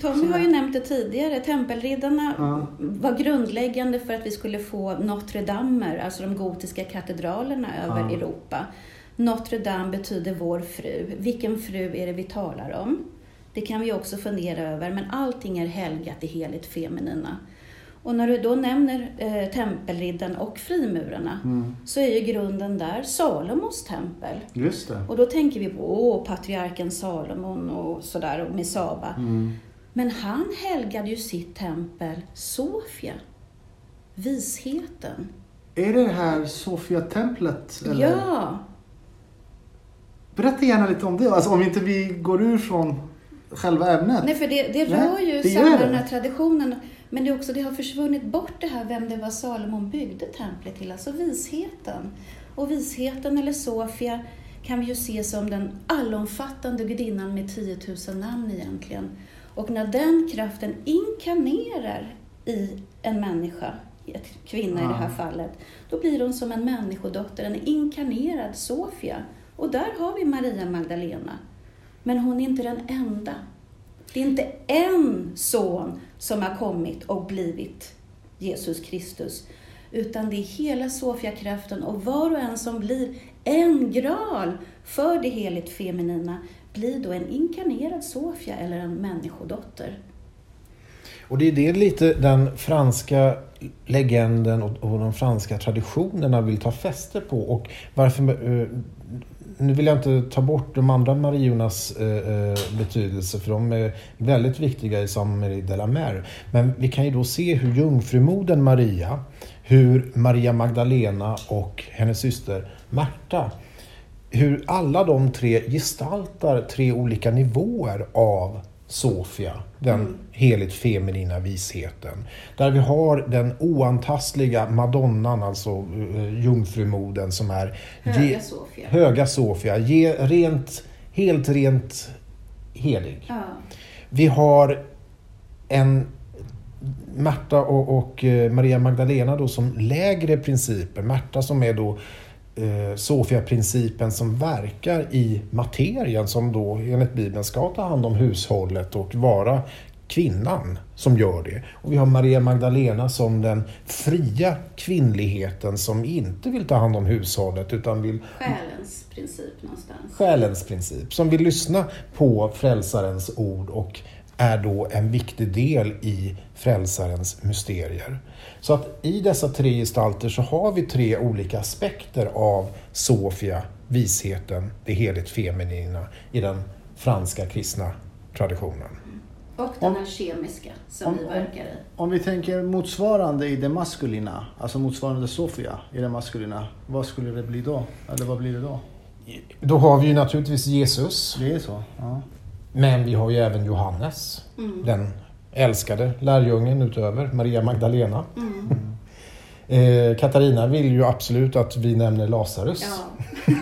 Tommy har ju nämnt det tidigare, tempelriddarna Ja. var grundläggande för att vi skulle få Notre Dame, alltså de gotiska katedralerna över Ja. Europa. Notre Dame betyder vår fru. Vilken fru är det vi talar om? Det kan vi också fundera över, men allting är helgat i heligt feminina. Och när du då nämner eh, tempelriddaren och frimurarna Mm. så är ju grunden där Salomos tempel. Just det. Och då tänker vi på åh, patriarken Salomon och sådär, och Mesaba. Mm. Men han helgade ju sitt tempel Sofia, visheten. Är det här Sofia-templet? Ja, Berätta gärna lite om det. Alltså om inte vi går ur från själva ämnet. nej för det, det Nej, rör ju det samma det. den här traditionen. Men det, är också, det har försvunnit bort det här vem det var Salomon byggde templet till, alltså visheten. Och visheten, eller Sofia, kan vi ju se som den allomfattande gudinnan med 10 000 namn egentligen. Och när den kraften inkarnerar i en människa, ett kvinna i det här fallet, då blir hon som en människodotter, en inkarnerad Sofia. Och där har vi Maria Magdalena. Men hon är inte den enda. Det är inte en son som har kommit och blivit Jesus Kristus, utan det är hela Sofiakraften och var och en som blir en gral för det heligt feminina blir då en inkarnerad Sofia eller en människodotter. Och det är det lite den franska legenden och, de franska traditionerna vill ta fäste på. Och varför, eh, nu vill jag inte ta bort de andra Mariornas eh, eh, betydelse för de är väldigt viktiga i Saint de la Mer. Men vi kan ju då se hur jungfrumodern Maria, hur Maria Magdalena och hennes syster Märta hur alla de tre gestaltar tre olika nivåer av Sofia, den heligt feminina visheten. Där vi har den oantastliga madonnan, alltså uh, jungfrumoden som är Höga ge- Sofia. höga Sofia, ge, rent, helt rent helig. Ja. Vi har en Märta och, och eh, Maria Magdalena då som lägre principer. Märta som är då eh, Sofia-principen som verkar i materien som då enligt Bibeln ska ta hand om hushållet och vara kvinnan som gör det. Och vi har Maria Magdalena som den fria kvinnligheten som inte vill ta hand om hushållet utan vill Själens princip någonstans. själens princip, som vill lyssna på frälsarens ord och är då en viktig del i frälsarens mysterier. Så att i dessa tre gestalter så har vi tre olika aspekter av Sofia, visheten, det heligt feminina i den franska kristna traditionen. Och den här kemiska som om- vi verkar i. Om vi tänker motsvarande i det maskulina, alltså motsvarande Sofia i det maskulina. Vad skulle det bli då? Eller vad blir det då? Då har vi ju naturligtvis Jesus, Det är så? Ja. men vi har ju även Johannes, Mm. den älskade lärjungen utöver Maria Magdalena. Mm. Eh, Katarina vill ju absolut att vi nämner Lazarus. Ja.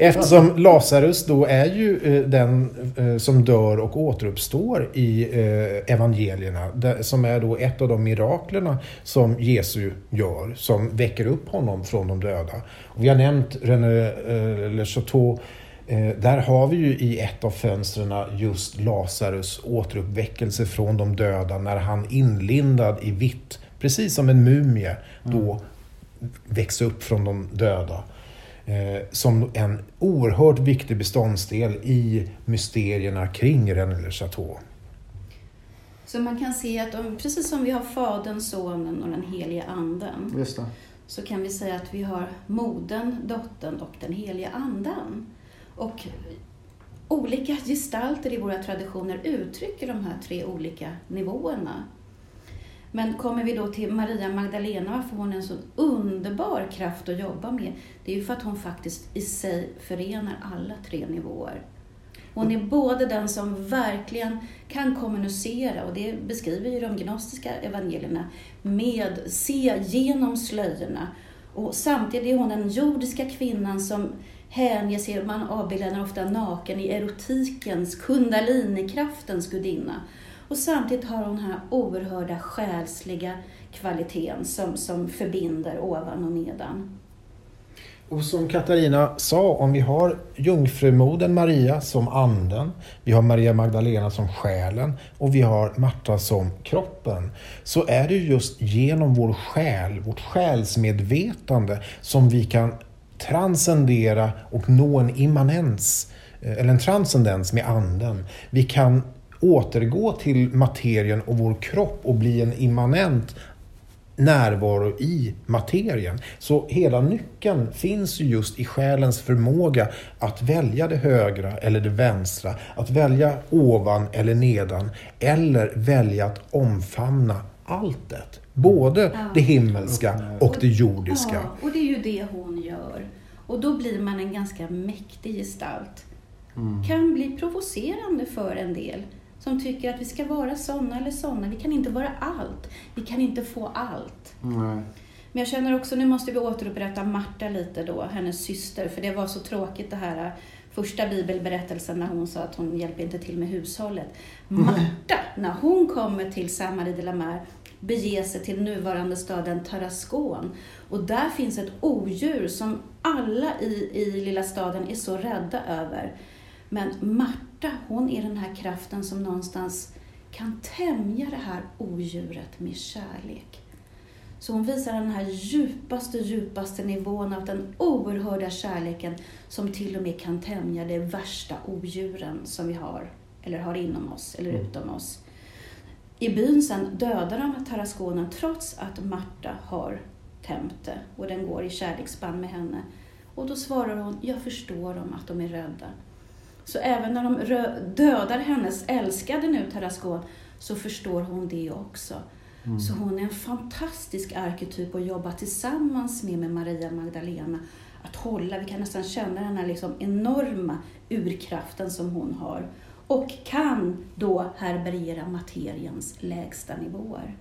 Eftersom Lazarus då är ju eh, den eh, som dör och återuppstår i eh, evangelierna. Som är då ett av de miraklerna som Jesus gör, som väcker upp honom från de döda. Och vi har nämnt René Le Chateau där har vi ju i ett av fönstren just Lazarus återuppväckelse från de döda när han inlindad i vitt, precis som en mumie, då mm. växer upp från de döda eh, som en oerhört viktig beståndsdel i mysterierna kring René Le Chateau. Så man kan se att om, precis som vi har Fadern, Sonen och den helige Anden så kan vi säga att vi har Modern, Dottern och den helige Anden. Och olika gestalter i våra traditioner uttrycker de här tre olika nivåerna. Men kommer vi då till Maria Magdalena, varför hon är en så underbar kraft att jobba med? Det är ju för att hon faktiskt i sig förenar alla tre nivåer. Hon är både den som verkligen kan kommunicera, och det beskriver ju de gnostiska evangelierna, med se genom slöjorna. Och samtidigt är hon den jordiska kvinnan som hänger sig, man avbildar ofta naken i erotikens, kundalinikraftens gudinna. Och samtidigt har hon den här oerhörda själsliga kvaliteten som, som förbinder ovan och nedan. Och som Katarina sa, om vi har jungfrumoden Maria som anden, vi har Maria Magdalena som själen och vi har Marta som kroppen, så är det just genom vår själ, vårt själsmedvetande, som vi kan transcendera och nå en immanens, eh, eller en transcendens med anden. Vi kan återgå till materien och vår kropp och bli en immanent närvaro i materien. Så hela nyckeln finns ju just i själens förmåga att välja det högra eller det vänstra, att välja ovan eller nedan, eller välja att omfamna alltet. Både ja. det himmelska och det jordiska. Ja, och det är ju det hon gör. Och då blir man en ganska mäktig gestalt. Mm. Kan bli provocerande för en del som tycker att vi ska vara sådana eller sådana. Vi kan inte vara allt. Vi kan inte få allt. Nej. Men jag känner också, nu måste vi återupprätta Marta lite då, hennes syster, för det var så tråkigt det här äh, första bibelberättelsen när hon sa att hon hjälper inte till med hushållet. Marta, när hon kommer till Samarie de la Mer, beger sig till nuvarande staden Tarascon. Och där finns ett odjur som alla i, i lilla staden är så rädda över. Men Marta, hon är den här kraften som någonstans kan tämja det här odjuret med kärlek. Så hon visar den här djupaste, djupaste nivån av den oerhörda kärleken som till och med kan tämja de värsta odjuren som vi har, eller har inom oss, eller mm. utom oss. I byn sen dödar de Tarasconen trots att Marta har tämt det och den går i kärleksband med henne. Och då svarar hon, jag förstår dem att de är rädda. Så även när de dödar hennes älskade nu, Tarascon, så förstår hon det också. Mm. Så hon är en fantastisk arketyp att jobba tillsammans med, med Maria Magdalena. Att hålla, vi kan nästan känna den här liksom enorma urkraften som hon har. Och kan då härbärgera materiens lägsta nivåer.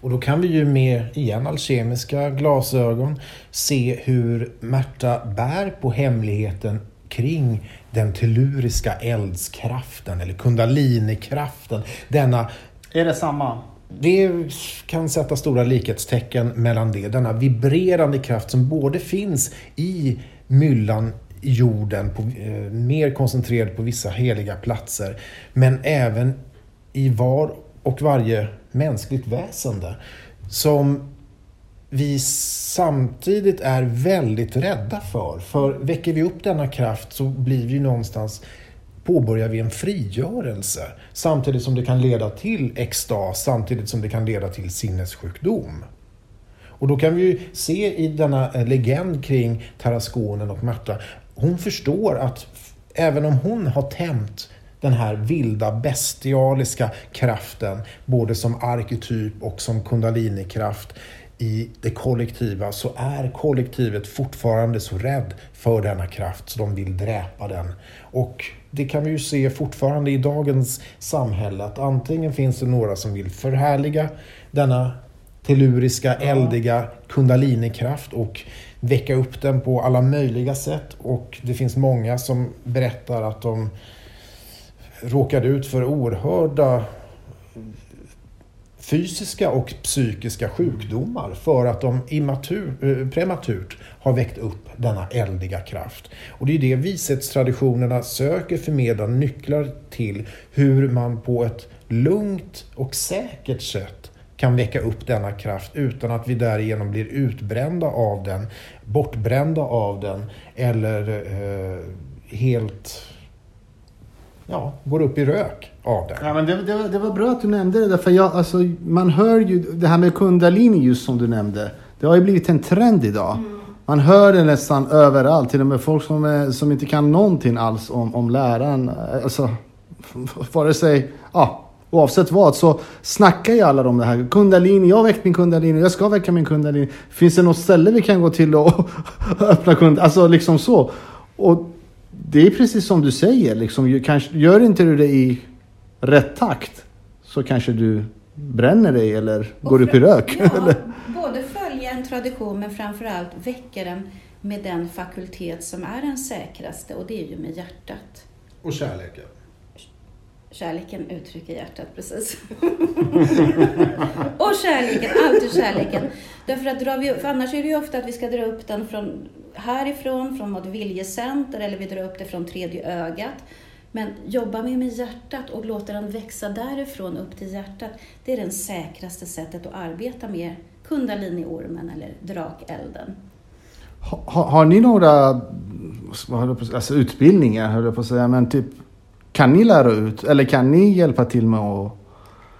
Och då kan vi ju med, igen, alkemiska glasögon se hur Märta bär på hemligheten kring den telluriska eldskraften eller kundalinikraften. Denna... Är det samma? Det kan sätta stora likhetstecken mellan det. Denna vibrerande kraft som både finns i myllan jorden, på, eh, mer koncentrerad på vissa heliga platser, men även i var och varje mänskligt väsende. Som vi samtidigt är väldigt rädda för. För väcker vi upp denna kraft så blir vi någonstans påbörjar vi en frigörelse samtidigt som det kan leda till extas, samtidigt som det kan leda till sinnessjukdom. Och då kan vi ju se i denna eh, legend kring Tarasconen och Märta, hon förstår att även om hon har tämt den här vilda bestialiska kraften, både som arketyp och som kundalinikraft, i det kollektiva så är kollektivet fortfarande så rädd för denna kraft så de vill dräpa den. Och det kan vi ju se fortfarande i dagens samhälle att antingen finns det några som vill förhärliga denna telluriska, eldiga kundalinikraft och väcka upp den på alla möjliga sätt och det finns många som berättar att de råkade ut för oerhörda fysiska och psykiska sjukdomar för att de immatur, eh, prematurt har väckt upp denna eldiga kraft. Och det är det vishetstraditionerna söker förmedla nycklar till hur man på ett lugnt och säkert sätt kan väcka upp denna kraft utan att vi därigenom blir utbrända av den, bortbrända av den eller eh, helt ja, går upp i rök av den. Ja, men det, det, var, det var bra att du nämnde det. Där, för jag, alltså, man hör ju det här med kundalini just som du nämnde. Det har ju blivit en trend idag. Mm. Man hör det nästan överallt. Till och med folk som, är, som inte kan någonting alls om, om läran. Alltså, vare sig, ja, oavsett vad så snackar ju alla om det här. Kundalini, jag har väckt min kundalini, jag ska väcka min kundalini. Finns det något ställe vi kan gå till och öppna kundalini? Alltså liksom så. Och det är precis som du säger. Liksom, kanske, gör inte du det i rätt takt så kanske du bränner dig eller och går upp i rök. Ja, både följa en tradition men framförallt väcka den med den fakultet som är den säkraste och det är ju med hjärtat. Och kärleken. Kärleken uttrycker hjärtat, precis. och kärleken, alltid kärleken. Därför att drar vi, för annars är det ju ofta att vi ska dra upp den från härifrån, från något viljecenter, eller vi drar upp det från tredje ögat. Men jobbar vi med hjärtat och låter den växa därifrån upp till hjärtat, det är det säkraste sättet att arbeta med kundaliniormen eller drakelden. Har, har ni några alltså utbildningar, höll jag på att säga, men typ kan ni lära ut eller kan ni hjälpa till med att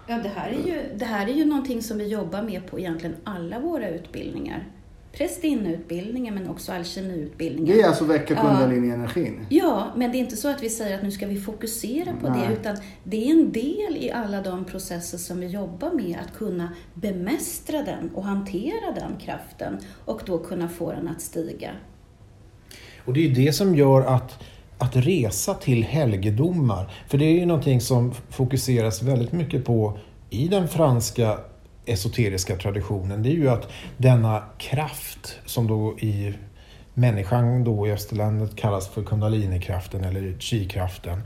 Ja, det här, är ju, det här är ju någonting som vi jobbar med på egentligen alla våra utbildningar. Prästinneutbildningen men också alkemiutbildningen. Det är alltså väcka kundalini-energin? Ja, men det är inte så att vi säger att nu ska vi fokusera på Nej. det, utan det är en del i alla de processer som vi jobbar med, att kunna bemästra den och hantera den kraften och då kunna få den att stiga. Och det är det som gör att att resa till helgedomar. För det är ju någonting som fokuseras väldigt mycket på i den franska esoteriska traditionen. Det är ju att denna kraft som då i människan då i Österlandet kallas för kundalinikraften eller chi-kraften.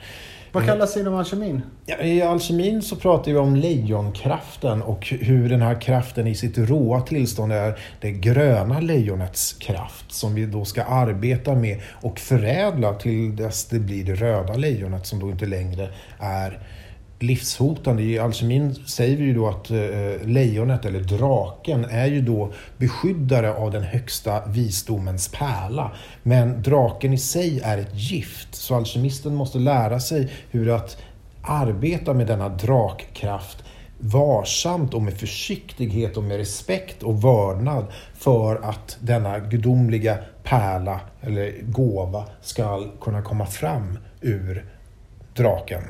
Vad kallas det inom alkemin? Ja, I alkemin så pratar vi om lejonkraften och hur den här kraften i sitt råa tillstånd är det gröna lejonets kraft som vi då ska arbeta med och förädla till dess det blir det röda lejonet som då inte längre är livshotande. I alkemin säger vi ju då att eh, lejonet, eller draken, är ju då beskyddare av den högsta visdomens pärla. Men draken i sig är ett gift, så alkemisten måste lära sig hur att arbeta med denna drakkraft varsamt och med försiktighet och med respekt och vördnad för att denna gudomliga pärla eller gåva ska kunna komma fram ur draken.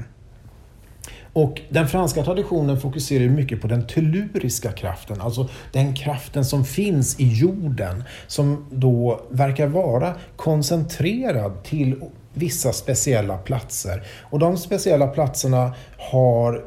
Och den franska traditionen fokuserar mycket på den telluriska kraften, alltså den kraften som finns i jorden, som då verkar vara koncentrerad till vissa speciella platser. Och de speciella platserna har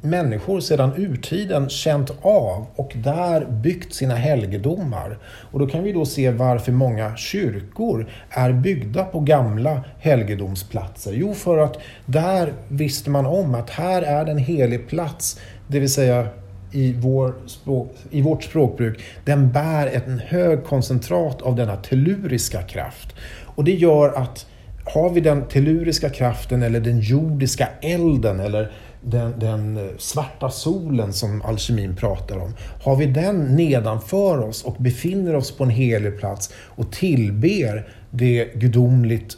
människor sedan urtiden känt av och där byggt sina helgedomar. Och då kan vi då se varför många kyrkor är byggda på gamla helgedomsplatser. Jo, för att där visste man om att här är en helig plats, det vill säga i, vår språk, i vårt språkbruk, den bär en hög koncentrat av denna telluriska kraft. Och det gör att har vi den telluriska kraften eller den jordiska elden eller den, den, svarta solen som alkemin pratar om. Har vi den nedanför oss och befinner oss på en helig plats och tillber det gudomligt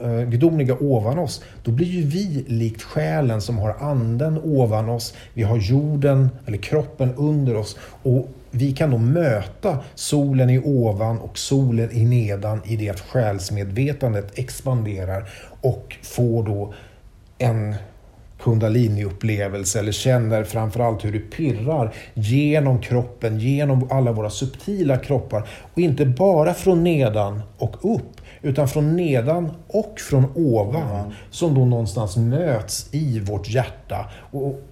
eh, gudomliga ovan oss, då blir ju vi likt själen som har anden ovan oss, vi har jorden eller kroppen under oss och vi kan då möta solen i ovan och solen i nedan i det att själsmedvetandet expanderar och får då en kundaliniupplevelse eller känner framförallt hur det pirrar genom kroppen, genom alla våra subtila kroppar. Och inte bara från nedan och upp, utan från nedan och från ovan mm. som då någonstans möts i vårt hjärta. Och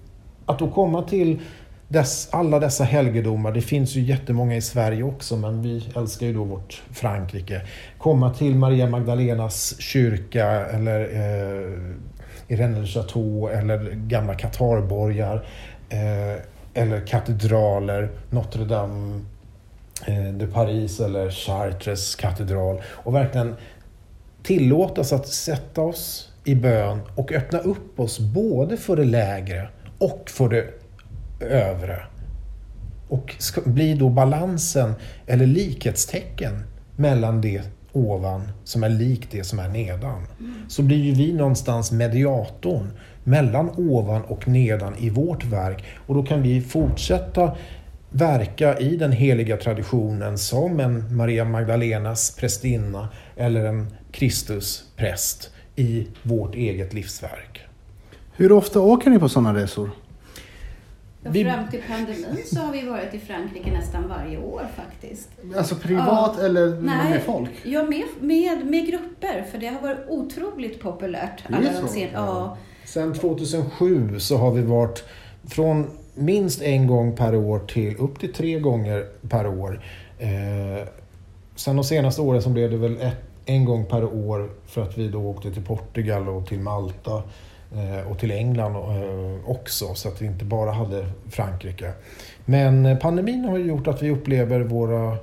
att då komma till dess, alla dessa helgedomar, det finns ju jättemånga i Sverige också men vi älskar ju då vårt Frankrike. Komma till Maria Magdalenas kyrka eller eh, i Rennes Chateau eller gamla katarborgar eh, eller katedraler, Notre Dame eh, de Paris eller Chartres katedral och verkligen tillåtas att sätta oss i bön och öppna upp oss både för det lägre och för det övre. Och blir då balansen eller likhetstecken mellan det ovan som är likt det som är nedan. Mm. Så blir ju vi någonstans mediatorn mellan ovan och nedan i vårt verk och då kan vi fortsätta verka i den heliga traditionen som en Maria Magdalenas prästinna eller en Kristus präst i vårt eget livsverk. Hur ofta åker ni på sådana resor? Vi... Fram till pandemin så har vi varit i Frankrike nästan varje år faktiskt. Alltså privat ja. eller Nej, med folk? Ja, med, med, med grupper. För det har varit otroligt populärt. Det är så? Sen, ja. Sen 2007 så har vi varit från minst en gång per år till upp till tre gånger per år. Eh, sen de senaste åren så blev det väl ett, en gång per år för att vi då åkte till Portugal och till Malta och till England eh, också så att vi inte bara hade Frankrike. Men eh, pandemin har gjort att vi upplever våra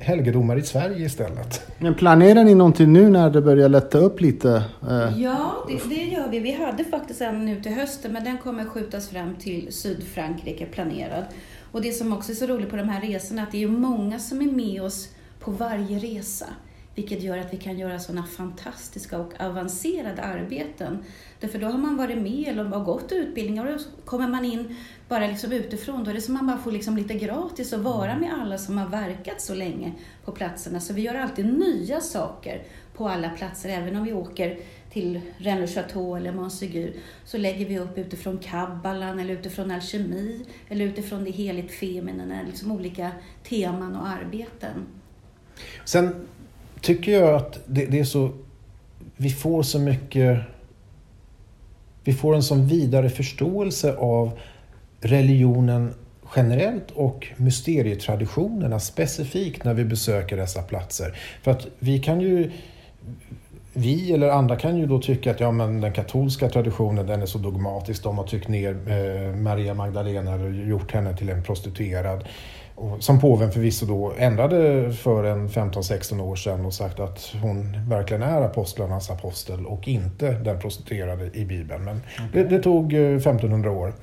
helgedomar i Sverige istället. Men planerar ni någonting nu när det börjar lätta upp lite? Ja, det, det, gör vi. Vi hade faktiskt en nu till hösten men den kommer skjutas fram till Sydfrankrike planerad. Och det som också är så roligt på de här resorna är att det är många som är med oss på varje resa. Vilket gör att vi kan göra sådana fantastiska och avancerade arbeten. Därför då har man varit med eller har gått utbildningar och då kommer man in bara liksom utifrån. Då är det som att man bara får liksom lite gratis att vara med alla som har verkat så länge på platserna. Så vi gör alltid nya saker på alla platser. Även om vi åker till Rennes Chateau eller Montségur så lägger vi upp utifrån kabbalan eller utifrån alkemi eller utifrån det heligt feminina, liksom olika teman och arbeten. Sen tycker jag att det, det, är så... Vi får så mycket... Vi får en sån vidare förståelse av religionen generellt och mysterietraditionerna specifikt när vi besöker dessa platser. För att vi kan ju vi eller andra kan ju då tycka att ja, men den katolska traditionen den är så dogmatisk. De har tryckt ner eh, Maria Magdalena och gjort henne till en prostituerad. Och som påven förvisso då ändrade för en 15-16 år sedan och sagt att hon verkligen är apostlarnas apostel och inte den prostituerade i Bibeln. Men det, det tog 1500 eh, år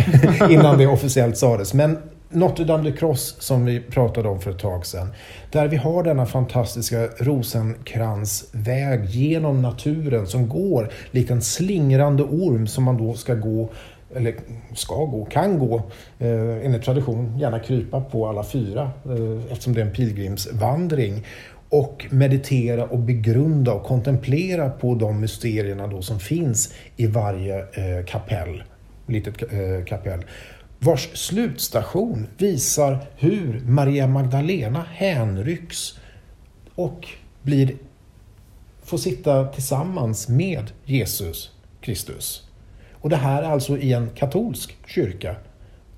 innan det officiellt sades. Men Notre Dame de Cross som vi pratade om för ett tag sedan. Där vi har denna fantastiska rosenkransväg genom naturen som går likt en slingrande orm som man då ska gå eller ska gå, kan gå, eh, enligt tradition gärna krypa på alla fyra eh, eftersom det är en pilgrimsvandring och meditera och begrunda och kontemplera på de mysterierna då som finns i varje eh, kapell, litet eh, kapell vars slutstation visar hur Maria Magdalena hänrycks och blir, får sitta tillsammans med Jesus Kristus. Och det här är alltså i en katolsk kyrka.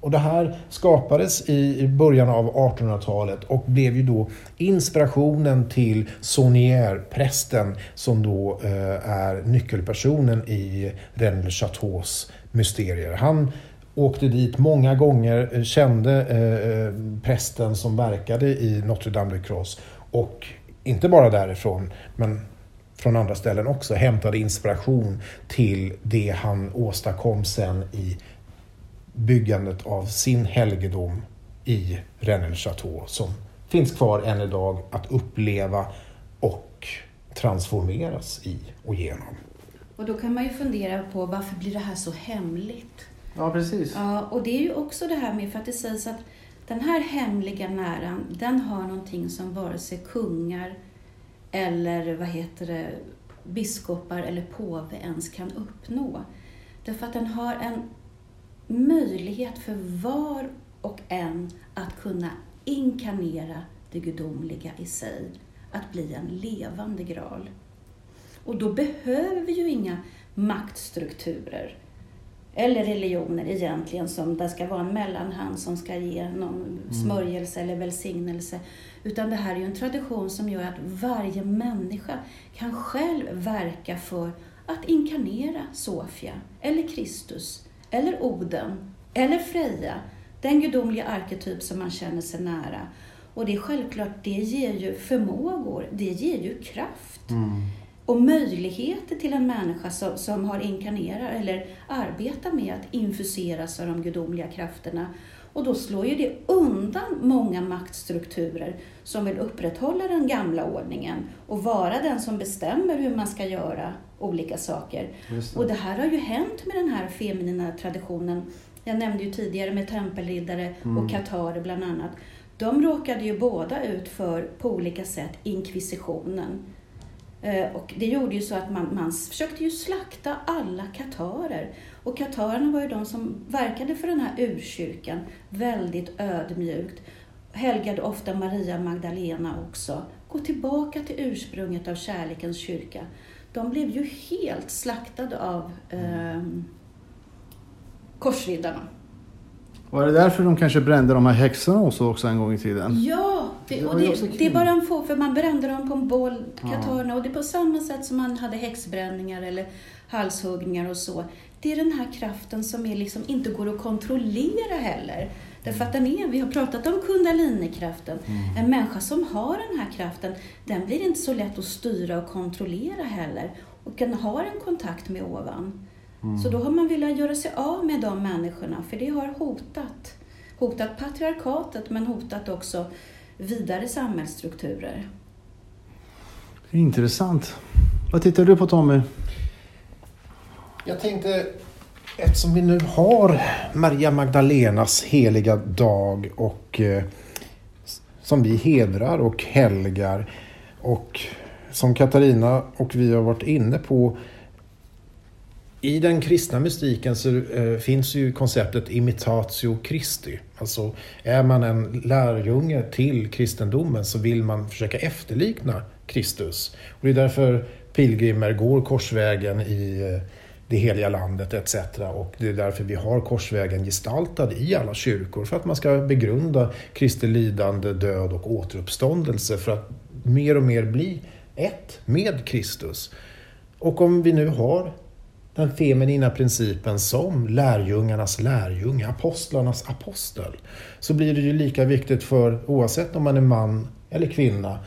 Och det här skapades i början av 1800-talet och blev ju då inspirationen till Saunier, prästen som då eh, är nyckelpersonen i Rennes Chateaus mysterier. Han åkte dit många gånger, eh, kände eh, eh, prästen som verkade i Notre Dame de Cross och inte bara därifrån, men från andra ställen också, hämtade inspiration till det han åstadkom sen i byggandet av sin helgedom i Rennes Chateau som finns kvar än idag att uppleva och transformeras i och genom. Och då kan man ju fundera på varför blir det här så hemligt? Ja, precis. Ja, och det är ju också det här med, för att det sägs att den här hemliga näran, den har någonting som vare sig kungar eller vad heter det, biskopar eller påve ens kan uppnå. Därför att den har en möjlighet för var och en att kunna inkarnera det gudomliga i sig, att bli en levande graal. Och då behöver vi ju inga maktstrukturer eller religioner egentligen som det ska vara en mellanhand som ska ge någon smörjelse eller välsignelse. Utan det här är ju en tradition som gör att varje människa kan själv verka för att inkarnera Sofia, eller Kristus, eller Oden, eller Freja, den gudomliga arketyp som man känner sig nära. Och det är självklart, det ger ju förmågor, det ger ju kraft. Och möjligheter till en människa som, som har inkarnerat eller arbetar med att infuseras av de gudomliga krafterna. Och då slår ju det undan många maktstrukturer som vill upprätthålla den gamla ordningen och vara den som bestämmer hur man ska göra olika saker. Det. Och det här har ju hänt med den här feminina traditionen. Jag nämnde ju tidigare med tempelriddare och katarer bland annat. De råkade ju båda ut för, på olika sätt, inkvisitionen. Eh, Och det gjorde ju så att man, man försökte ju slakta alla katarer. Och katarerna var ju de som verkade för den här urkyrkan väldigt ödmjukt. Helgade ofta Maria Magdalena också. Gå tillbaka till ursprunget av kärlekens kyrka. De blev ju helt slaktade av eh, korsriddarna. Var det därför de kanske brände de här häxorna och så också en gång i tiden? Ja, det, och det, också det är bara en få, för man brände dem på en bål, Ja. katarerna, och det är på samma sätt som man hade häxbränningar eller halshuggningar och så. Det är den här kraften som är liksom inte går att kontrollera heller. Därför att den är, vi har pratat om kundalinikraften. Mm. En människa som har den här kraften, den blir inte så lätt att styra och kontrollera heller. Och den har en kontakt med ovan. Mm. Så då har man velat göra sig av med de människorna, för det har hotat. Hotat patriarkatet, men hotat också vidare samhällsstrukturer. Intressant. Vad tittar du på Tommy? Jag tänkte, eftersom vi nu har Maria Magdalenas heliga dag och eh, som vi hedrar och helgar och som Katarina och vi har varit inne på i den kristna mystiken så eh, finns ju konceptet imitatio Christi. Alltså är man en lärjunge till kristendomen så vill man försöka efterlikna Kristus. Och det är därför pilgrimer går korsvägen i eh, det heliga landet etc. Och det är därför vi har korsvägen gestaltad i alla kyrkor. För att man ska begrunda Kristi lidande, död och återuppståndelse. För att mer och mer bli ett med Kristus. Och om vi nu har den feminina principen som lärjungarnas lärjunge, apostlarnas apostel, så blir det ju lika viktigt för, oavsett om man är man eller kvinna,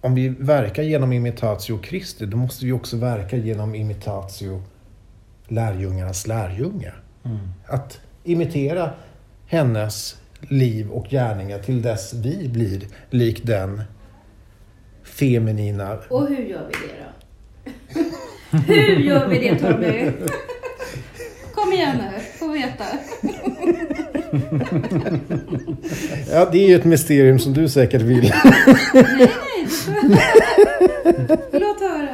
om vi verkar genom imitatio Christi, då måste vi också verka genom imitatio lärjungarnas lärjunge. Att imitera hennes liv och gärningar till dess vi blir lik den feminina Och hur gör vi det då? hur gör vi det Tommy? Kom igen nu, få veta. Ja, det är ju ett mysterium som du säkert vill. Nej, nej. Låt höra.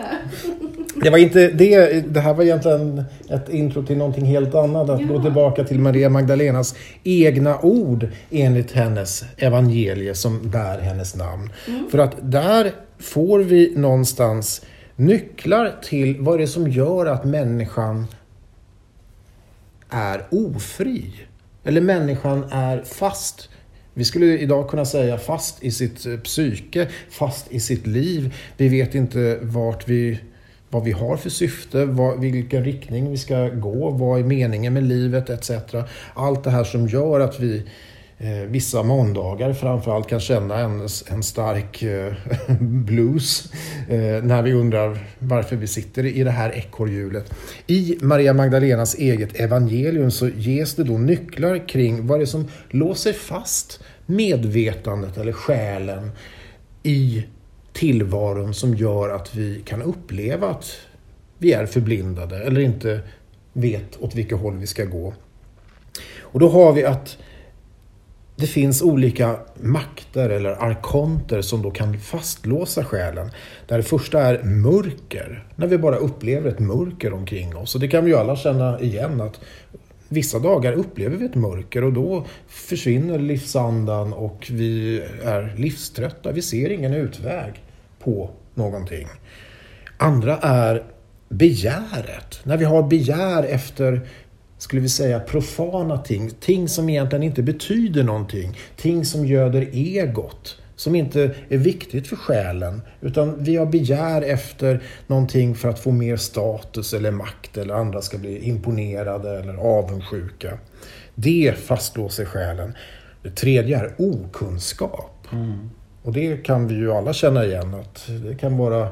Det var inte det. Det här var egentligen ett intro till någonting helt annat. Att gå Ja. tillbaka till Maria Magdalenas egna ord enligt hennes evangelie som bär hennes namn. För att där får vi någonstans nycklar till vad det är som gör att människan är ofri. Eller människan är fast. Vi skulle idag kunna säga fast i sitt eh, psyke, fast i sitt liv. Vi vet inte vart vi, vad vi har för syfte, vad, vilken riktning vi ska gå, vad är meningen med livet etc. Allt det här som gör att vi eh, Eh, vissa måndagar framförallt kan känna en, en stark eh, blues eh, när vi undrar varför vi sitter i det här ekorrhjulet. I Maria Magdalenas eget evangelium så ges det då nycklar kring vad det är som låser fast medvetandet eller själen i tillvaron som gör att vi kan uppleva att vi är förblindade eller inte vet åt vilket håll vi ska gå. Och då har vi att det finns olika makter eller arkonter som då kan fastlåsa själen. Där det första är mörker, när vi bara upplever ett mörker omkring oss. Och det kan vi ju alla känna igen att vissa dagar upplever vi ett mörker och då försvinner livsandan och vi är livströtta. Vi ser ingen utväg på någonting. Andra är begäret. När vi har begär efter, skulle vi säga, profana ting. Ting som egentligen inte betyder någonting. Ting som göder egot. Som inte är viktigt för själen. Utan vi har begär efter någonting för att få mer status eller makt. Eller andra ska bli imponerade eller avundsjuka. Det fastlåser själen. Det tredje är okunskap. Mm. Och det kan vi ju alla känna igen. Att det kan vara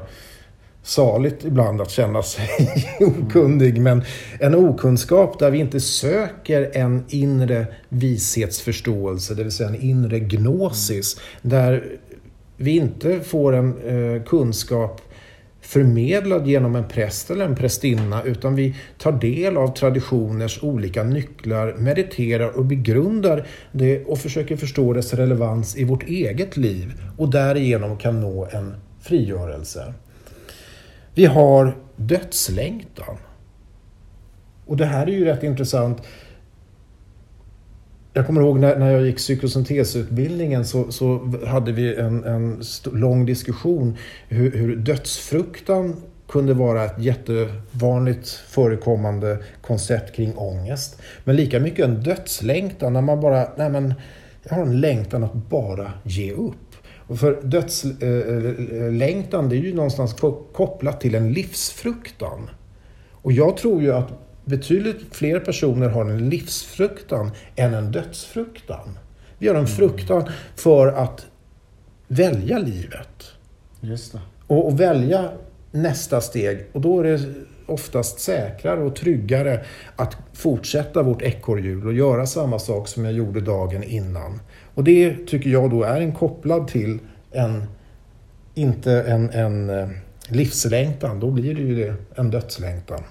saligt ibland att känna sig okunnig. Men en okunskap där vi inte söker en inre vishetsförståelse, det vill säga en inre gnosis. Där vi inte får en eh, kunskap förmedlad genom en präst eller en prästinna utan vi tar del av traditioners olika nycklar, mediterar och begrundar det och försöker förstå dess relevans i vårt eget liv och därigenom kan nå en frigörelse. Vi har dödslängtan. Och det här är ju rätt intressant. Jag kommer ihåg när, när jag gick psykosyntesutbildningen så, så hade vi en, en lång diskussion hur, hur dödsfruktan kunde vara ett jättevanligt förekommande koncept kring ångest. Men lika mycket en dödslängtan när man bara, nej men, jag har en längtan att bara ge upp. Och för dödslängtan, äh, det är ju någonstans kopplat till en livsfruktan. Och jag tror ju att betydligt fler personer har en livsfruktan än en dödsfruktan. Vi har en mm. fruktan för att välja livet. Just det. Och, och välja nästa steg. Och då är det oftast säkrare och tryggare att fortsätta vårt ekorrhjul och göra samma sak som jag gjorde dagen innan. Och det tycker jag då är en kopplad till en, inte en, en eh, livslängtan, då blir det ju det, en dödslängtan.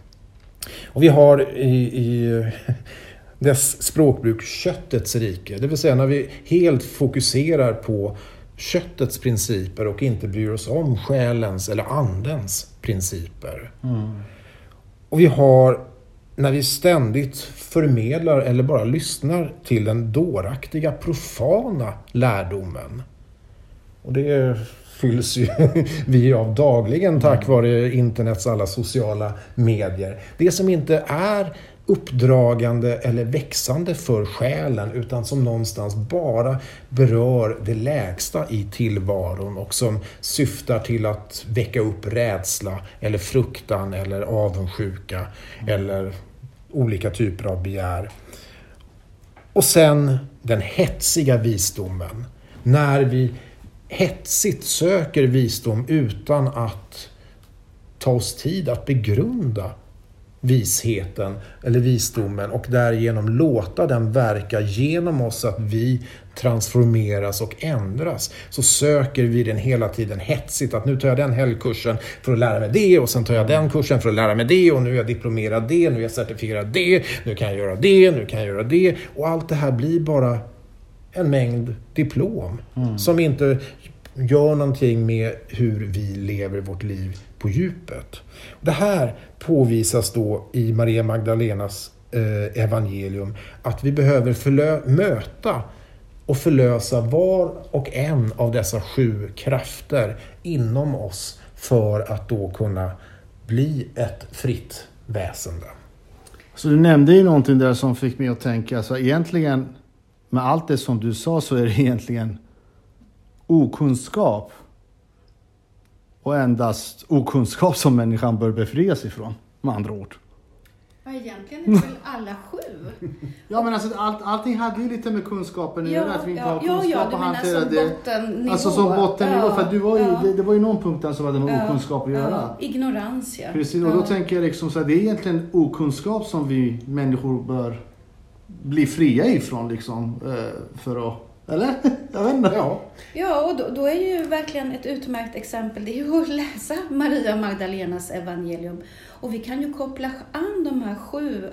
Och vi har i, i dess språkbruk köttets rike, det vill säga när vi helt fokuserar på köttets principer och inte bryr oss om själens eller andens principer. Mm. Och vi har när vi ständigt förmedlar eller bara lyssnar till den dåraktiga, profana lärdomen. Och det fylls ju vi av dagligen tack mm. vare internets alla sociala medier. Det som inte är uppdragande eller växande för själen utan som någonstans bara berör det lägsta i tillvaron och som syftar till att väcka upp rädsla eller fruktan eller avundsjuka mm. eller olika typer av begär. Och sen den hetsiga visdomen. När vi hetsigt söker visdom utan att ta oss tid att begrunda visheten eller visdomen och därigenom låta den verka genom oss så att vi transformeras och ändras. Så söker vi den hela tiden hetsigt att nu tar jag den helgkursen för att lära mig det och sen tar jag den kursen för att lära mig det och nu är jag diplomerad det, nu är jag certifierad det, nu kan jag göra det, nu kan jag göra det. Och allt det här blir bara en mängd diplom mm. som inte gör någonting med hur vi lever vårt liv på djupet. Det här påvisas då i Maria Magdalenas eh, evangelium att vi behöver möta och förlösa var och en av dessa sju krafter inom oss för att då kunna bli ett fritt väsende. Så du nämnde ju någonting där som fick mig att tänka, så egentligen med allt det som du sa så är det egentligen okunskap och endast okunskap som människan bör befrias ifrån, med andra ord. Ja, egentligen är det väl alla sju? ja, men alltså allt, allting hade ju lite med kunskapen att ja, göra, att vi inte ja, har kunskap ja, ja, du menar som bottennivå? Alltså som bottennivå, ja, för du var ju, ja. det, det, var ju någon punkt där som hade med okunskap att göra. Ignorans, ja. Precis, och då tänker jag liksom så här, det är egentligen okunskap som vi människor bör bli fria ifrån liksom, eh, för att eller? Jag vet inte. Ja, ja och då, då, är ju verkligen ett utmärkt exempel, det är ju att läsa Maria Magdalenas evangelium. Och vi kan ju koppla an de här sju,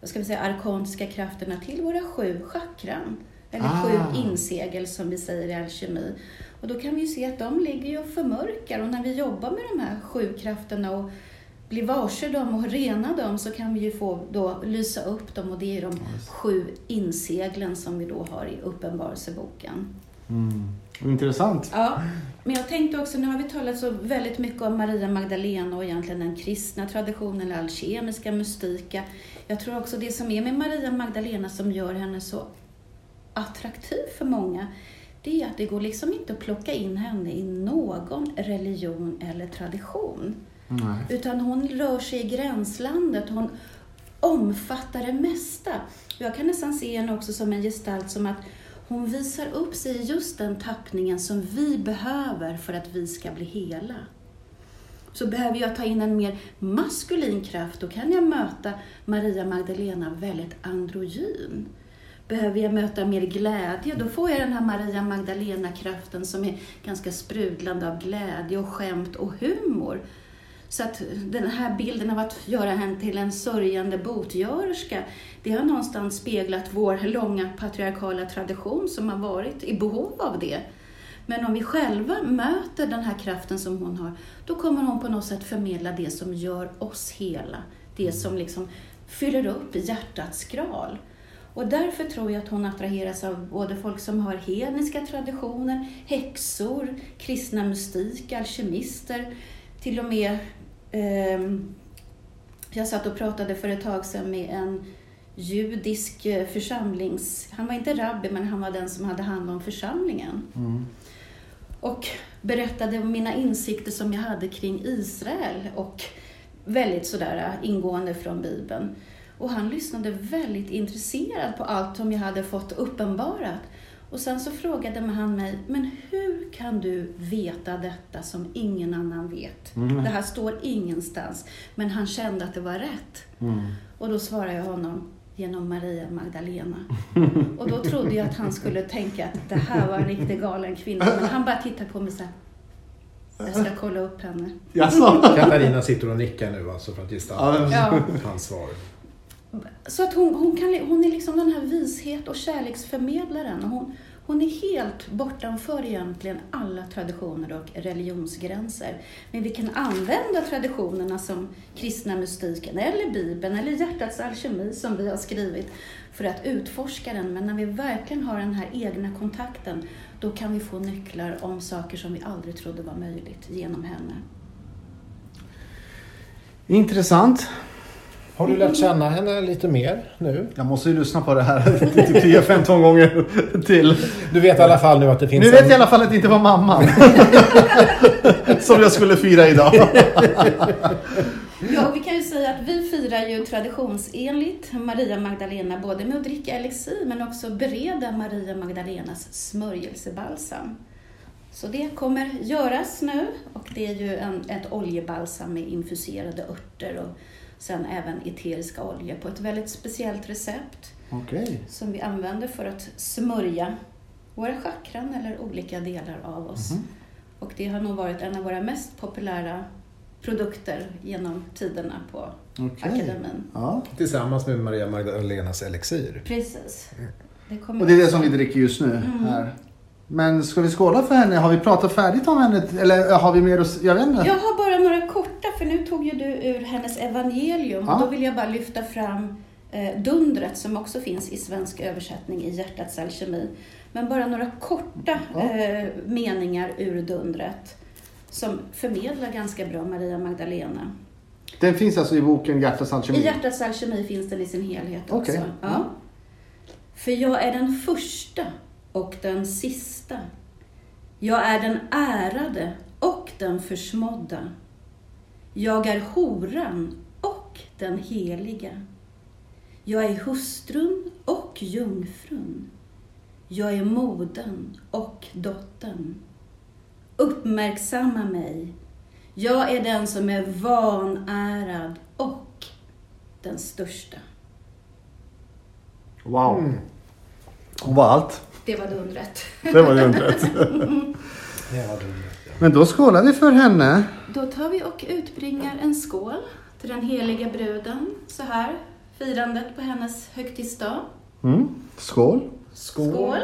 vad ska vi säga, arkantiska krafterna till våra sju chakran. Eller ah. sju insegel som vi säger i alkemi. Och då kan vi ju se att de ligger ju och förmörkar och när vi jobbar med de här sju krafterna och blir varse dem och rena dem så kan vi ju få då lysa upp dem och det är de sju inseglen som vi då har i Uppenbarelseboken. Intressant. Ja, men jag tänkte också, nu har vi talat så väldigt mycket om Maria Magdalena och egentligen den kristna traditionen, eller alkemiska mystika. Jag tror också det som är med Maria Magdalena som gör henne så attraktiv för många, det är att det går liksom inte att plocka in henne i någon religion eller tradition. Nej. Utan hon rör sig i gränslandet, hon omfattar det mesta. Jag kan nästan se henne också som en gestalt som att hon visar upp sig i just den tappningen som vi behöver för att vi ska bli hela. Så behöver jag ta in en mer maskulin kraft, då kan jag möta Maria Magdalena väldigt androgyn. Behöver jag möta mer glädje, då får jag den här Maria Magdalena-kraften som är ganska sprudlande av glädje och skämt och humor. Så att den här bilden av att göra henne till en sörjande botgörerska, det har någonstans speglat vår långa patriarkala tradition som har varit i behov av det. Men om vi själva möter den här kraften som hon har, då kommer hon på något sätt förmedla det som gör oss hela. Det som liksom fyller upp hjärtats skral. Och därför tror jag att hon attraheras av både folk som har hedniska traditioner, häxor, kristna mystik, alkemister, till och med jag satt och pratade för ett tag sedan med en judisk eh, församlings... Han var inte rabbi, men han var den som hade hand om församlingen. Och berättade om mina insikter som jag hade kring Israel och väldigt sådär ingående från Bibeln. Och han lyssnade väldigt intresserad på allt som jag hade fått uppenbarat. Och sen så frågade han mig, men hur kan du veta detta som ingen annan vet? Det här står ingenstans. Men han kände att det var rätt. Och då svarade jag honom, genom Maria Magdalena. Och då trodde jag att han skulle tänka att det här var en riktigt galen kvinna. Men han bara tittade på mig så här. Jag ska kolla upp henne. Jaså? Katarina sitter och nickar nu alltså för att gestalta Ja. hans svar. Så att hon, hon, kan, hon är liksom den här vishet och kärleksförmedlaren. Hon, hon är helt bortanför egentligen alla traditioner och religionsgränser. Men vi kan använda traditionerna som kristna mystiken, eller Bibeln, eller hjärtats alkemi som vi har skrivit för att utforska den. Men när vi verkligen har den här egna kontakten, då kan vi få nycklar om saker som vi aldrig trodde var möjligt genom henne. Intressant. Har du lärt känna henne lite mer nu? Jag måste ju lyssna på det här typ 10-15 gånger till. Du vet i alla fall nu att det finns Nu vet en... jag i alla fall att det inte var mamman. Som jag skulle fira idag. Ja, och vi kan ju säga att vi firar ju traditionsenligt Maria Magdalena både med att dricka elixir men också bereda Maria Magdalenas smörjelsebalsam. Så det kommer göras nu och det är ju en, ett oljebalsam med infuserade örter och sen även eteriska oljor på ett väldigt speciellt recept Okej. som vi använder för att smörja våra chakran eller olika delar av oss. Och det har nog varit en av våra mest populära produkter genom tiderna på Okej. akademin. Ja. Tillsammans med Maria Magdalenas elixir. Precis. Det Och det är det som vi dricker just nu här. Men ska vi skåla för henne? Har vi pratat färdigt om henne? Eller har vi mer att... Jag vet inte. Jag har bara några korta, för nu tog ju du ur hennes evangelium. Ja. Och då vill jag bara lyfta fram eh, dundret som också finns i svensk översättning i Hjärtats alkemi. Men bara några korta Ja. eh, meningar ur dundret som förmedlar ganska bra Maria Magdalena. Den finns alltså i boken Hjärtats alkemi? I Hjärtats alkemi finns den i sin helhet också. Okej. Ja. För jag är den första och den sista. Jag är den ärade och den försmådda. Jag är horan och den heliga. Jag är hustrun och jungfrun. Jag är modern och dottern. Uppmärksamma mig. Jag är den som är vanärad och den största. Wow. Mm. Hon var allt. Det var dundret. Det var undret. Det var dumt. Ja. Men då skålar vi för henne. Då tar vi och utbringar en skål till den heliga bruden. Så här, firandet på hennes högtidsdag. Mm. Skål. Skål. Skål!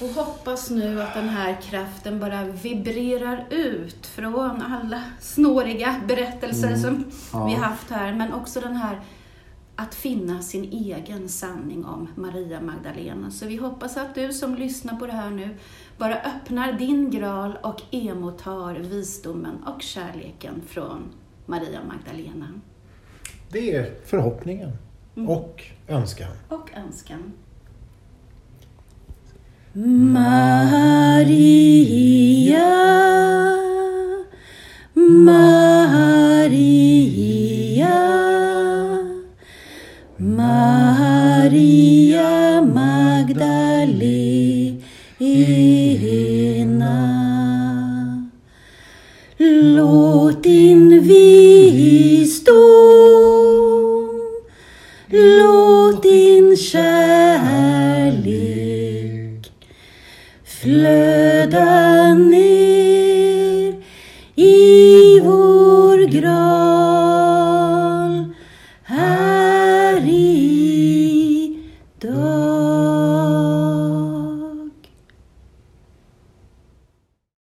Och hoppas nu att den här kraften bara vibrerar ut från alla snåriga berättelser som Ja. vi haft här, men också den här att finna sin egen sanning om Maria Magdalena. Så vi hoppas att du som lyssnar på det här nu bara öppnar din gral och emottar visdomen och kärleken från Maria Magdalena. Det är förhoppningen och önskan. och önskan. Maria, Maria, Maria Magdalena. Låt din visdom Låt din kärlek flöda ner i vår grav.